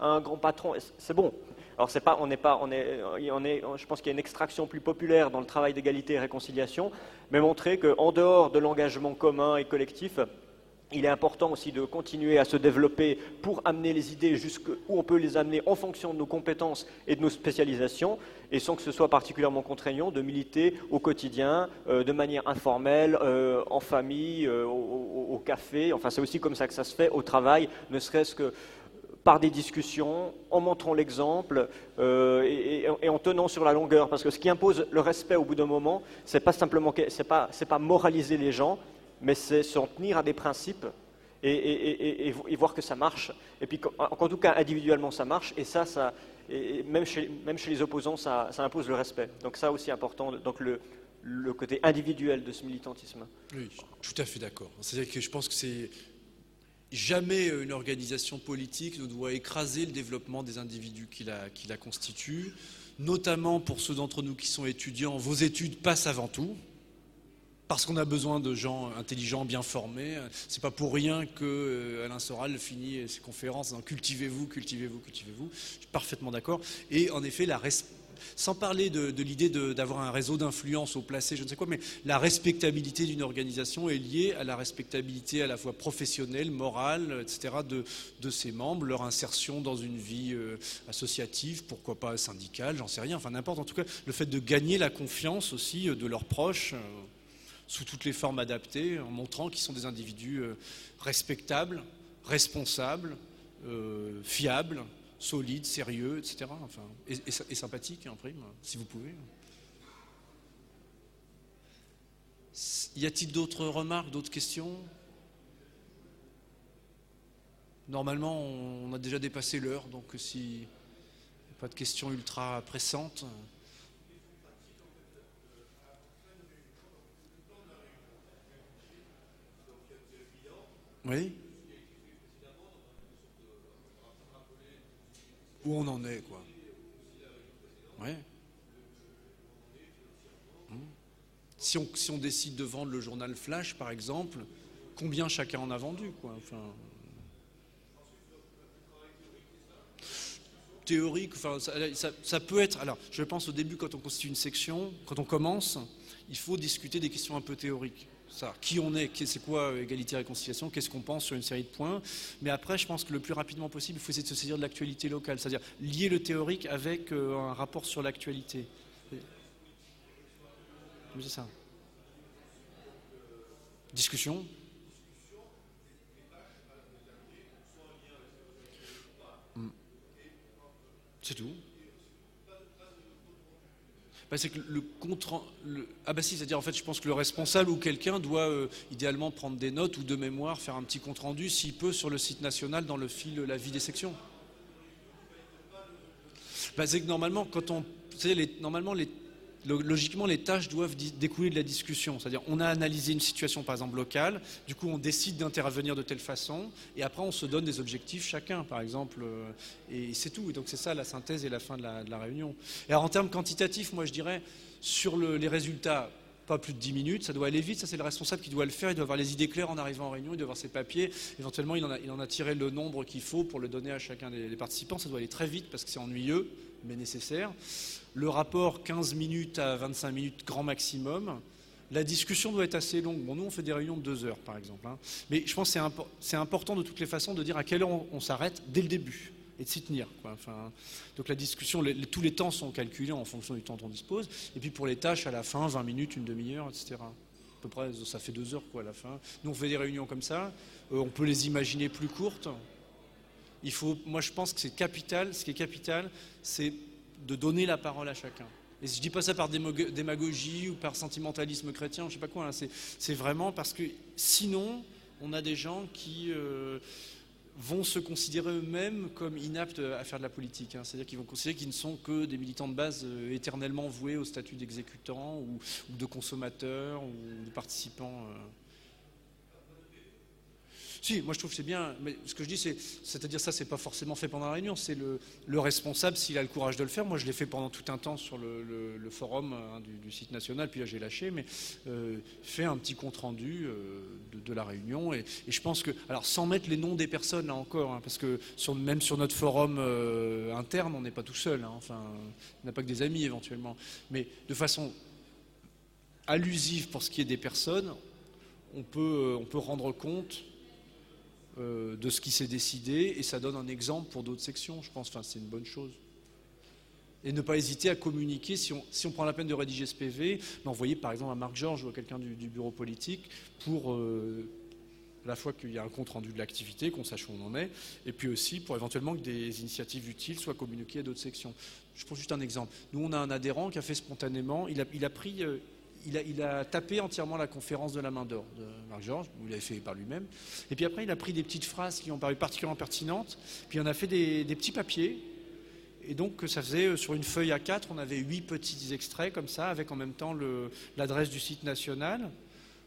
un, grand patron, c'est bon. Alors c'est pas, on n'est pas, on est, est, je pense qu'il y a une extraction plus populaire dans le travail d'égalité et réconciliation, mais montrer qu'en dehors de l'engagement commun et collectif, il est important aussi de continuer à se développer pour amener les idées jusqu'où on peut les amener en fonction de nos compétences et de nos spécialisations, et sans que ce soit particulièrement contraignant de militer au quotidien, euh, de manière informelle, euh, en famille, euh, au, café. Enfin, c'est aussi comme ça que ça se fait au travail, ne serait-ce que par des discussions, en montrant l'exemple et, en tenant sur la longueur. Parce que ce qui impose le respect au bout d'un moment, c'est pas simplement, pas, pas moraliser les gens, mais c'est s'en tenir à des principes et, voir que ça marche. Et puis, en, tout cas, individuellement, ça marche. Et ça, ça même, chez, les opposants, ça, impose le respect. Donc ça aussi important, donc le, côté individuel de ce militantisme. Oui, tout à fait d'accord. C'est-à-dire que je pense que c'est jamais une organisation politique ne doit écraser le développement des individus qui la constituent, notamment pour ceux d'entre nous qui sont étudiants. Vos études passent avant tout parce qu'on a besoin de gens intelligents, bien formés. C'est pas pour rien que euh, Alain Soral finit ses conférences en cultivez-vous, cultivez-vous, cultivez-vous. Je suis parfaitement d'accord. Et en effet, sans parler de, l'idée d'avoir un réseau d'influence au placé, je ne sais quoi, mais la respectabilité d'une organisation est liée à la respectabilité à la fois professionnelle, morale, etc., de, ses membres, leur insertion dans une vie euh, associative, pourquoi pas syndicale, j'en sais rien, enfin n'importe. En tout cas, le fait de gagner la confiance aussi euh, de leurs proches sous toutes les formes adaptées, en montrant qu'ils sont des individus euh, respectables, responsables, euh, fiables, solides, sérieux, etc. Enfin, et, sympathiques, en prime, si vous pouvez. Y a-t-il d'autres remarques, d'autres questions? Normalement, on a déjà dépassé l'heure, donc si Pas de questions ultra pressantes. Oui Où on en est, quoi. Oui. Hmm. Si on, si on, décide de vendre le journal Flash, par exemple, combien chacun en a vendu, quoi. Enfin, théorique, enfin, ça, peut être. Alors, je pense au début, quand on constitue une section, quand on commence, il faut discuter des questions un peu théoriques. Ça, qui on est, c'est quoi euh, égalité et réconciliation, qu'est-ce qu'on pense sur une série de points. Mais après, je pense que le plus rapidement possible, il faut essayer de se saisir de l'actualité locale, c'est-à-dire lier le théorique avec euh, un rapport sur l'actualité. C'est ça. Discussion C'est tout. Bah, c'est que le contre. Ah bah si, c'est-à-dire en fait, je pense que le responsable ou quelqu'un doit euh, idéalement prendre des notes ou de mémoire, faire un petit compte rendu, s'il peut, sur le site national dans le fil la vie des sections. Bah, c'est que normalement, quand on, les, normalement les logiquement, les tâches doivent découler de la discussion. C'est-à-dire, on a analysé une situation, par exemple, locale, du coup, on décide d'intervenir de telle façon, et après, on se donne des objectifs chacun, par exemple, euh, et c'est tout. Et donc, c'est ça la synthèse et la fin de la, réunion. Et alors, en termes quantitatifs, moi, je dirais, sur les résultats, pas plus de 10 minutes, ça doit aller vite, ça c'est le responsable qui doit le faire, il doit avoir les idées claires en arrivant en réunion, il doit avoir ses papiers, éventuellement il en a, tiré le nombre qu'il faut pour le donner à chacun des participants, ça doit aller très vite parce que c'est ennuyeux, mais nécessaire. Le rapport 15 minutes à 25 minutes grand maximum. La discussion doit être assez longue. Bon, nous, on fait des réunions de deux heures, par exemple. Hein. Mais je pense que c'est important de toutes les façons de dire à quelle heure on, s'arrête dès le début et de s'y tenir. Enfin, donc la discussion, tous les temps sont calculés en fonction du temps dont on dispose. Et puis pour les tâches, à la fin, 20 minutes, une demi-heure, etc. À peu près, ça fait deux heures à la fin. Nous, on fait des réunions comme ça. Euh, on peut les imaginer plus courtes. Il faut, moi, je pense que c'est capital. Ce qui est capital, c'est de donner la parole à chacun. Et je ne dis pas ça par démagogie ou par sentimentalisme chrétien, je ne sais pas quoi, hein. c'est vraiment parce que sinon, on a des gens qui euh, vont se considérer eux-mêmes comme inaptes à faire de la politique. Hein. C'est-à-dire qu'ils vont considérer qu'ils ne sont que des militants de base euh, éternellement voués au statut d'exécutants ou, de consommateurs ou de participants. Euh. Si, moi je trouve que c'est bien, mais ce que je dis, c'est, c'est-à-dire ça, c'est pas forcément fait pendant la réunion, c'est le, responsable, s'il a le courage de le faire. Moi je l'ai fait pendant tout un temps sur le, forum hein, du, site national, puis là j'ai lâché, mais euh, fait un petit compte rendu euh, de, la réunion. Et, je pense que, alors sans mettre les noms des personnes là encore, hein, parce que même sur notre forum euh, interne, on n'est pas tout seul, hein, enfin, on n'a pas que des amis éventuellement, mais de façon allusive pour ce qui est des personnes, on peut, on peut rendre compte euh, de ce qui s'est décidé et ça donne un exemple pour d'autres sections, je pense. Enfin, c'est une bonne chose. Et ne pas hésiter à communiquer, si on, prend la peine de rédiger ce PV, l'envoyer par exemple à Marc Georges ou à quelqu'un du, bureau politique pour euh, la fois qu'il y a un compte rendu de l'activité, qu'on sache où on en est, et puis aussi pour éventuellement que des initiatives utiles soient communiquées à d'autres sections. Je prends juste un exemple. Nous, on a un adhérent qui a fait spontanément, il a, il a pris. Euh, il a, tapé entièrement la conférence de la main d'or de Marc Georges, où il avait fait par lui-même. Et puis après, il a pris des petites phrases qui ont paru particulièrement pertinentes, puis en a fait des, petits papiers. Et donc, ça faisait euh, sur une feuille A4, on avait huit petits extraits comme ça, avec en même temps l'adresse du site national.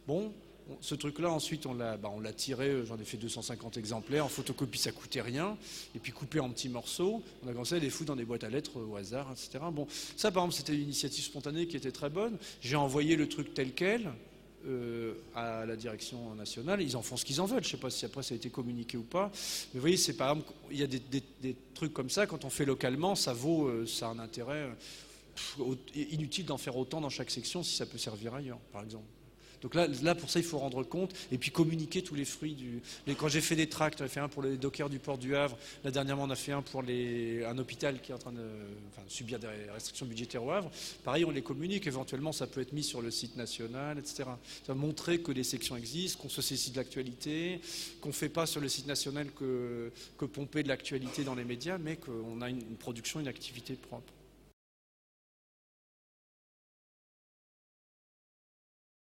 Bon, ce truc-là, ensuite, on l'a bah, tiré, euh, j'en ai fait 250 exemplaires. En photocopie, ça coûtait rien. Et puis coupé en petits morceaux. On a commencé à les foutre dans des boîtes à lettres euh, au hasard, etc. Bon, ça, par exemple, c'était une initiative spontanée qui était très bonne. J'ai envoyé le truc tel quel. Euh, à la direction nationale, ils en font ce qu'ils en veulent. Je ne sais pas si après ça a été communiqué ou pas. Mais vous voyez, c'est par exemple, il y a des, trucs comme ça, quand on fait localement, ça vaut, ça a un intérêt inutile d'en faire autant dans chaque section si ça peut servir ailleurs, par exemple. Donc là, pour ça, il faut rendre compte et puis communiquer tous les fruits du. quand j'ai fait des tracts, j'en ai fait un pour les dockers du port du Havre. Là, dernièrement, on a fait un pour un hôpital qui est en train de subir des restrictions budgétaires au Havre. Pareil, on les communique. Éventuellement, ça peut être mis sur le site national, etc. Ça va montrer que les sections existent, qu'on se saisit de l'actualité, qu'on ne fait pas sur le site national que, que pomper de l'actualité dans les médias, mais qu'on a une production, une activité propre.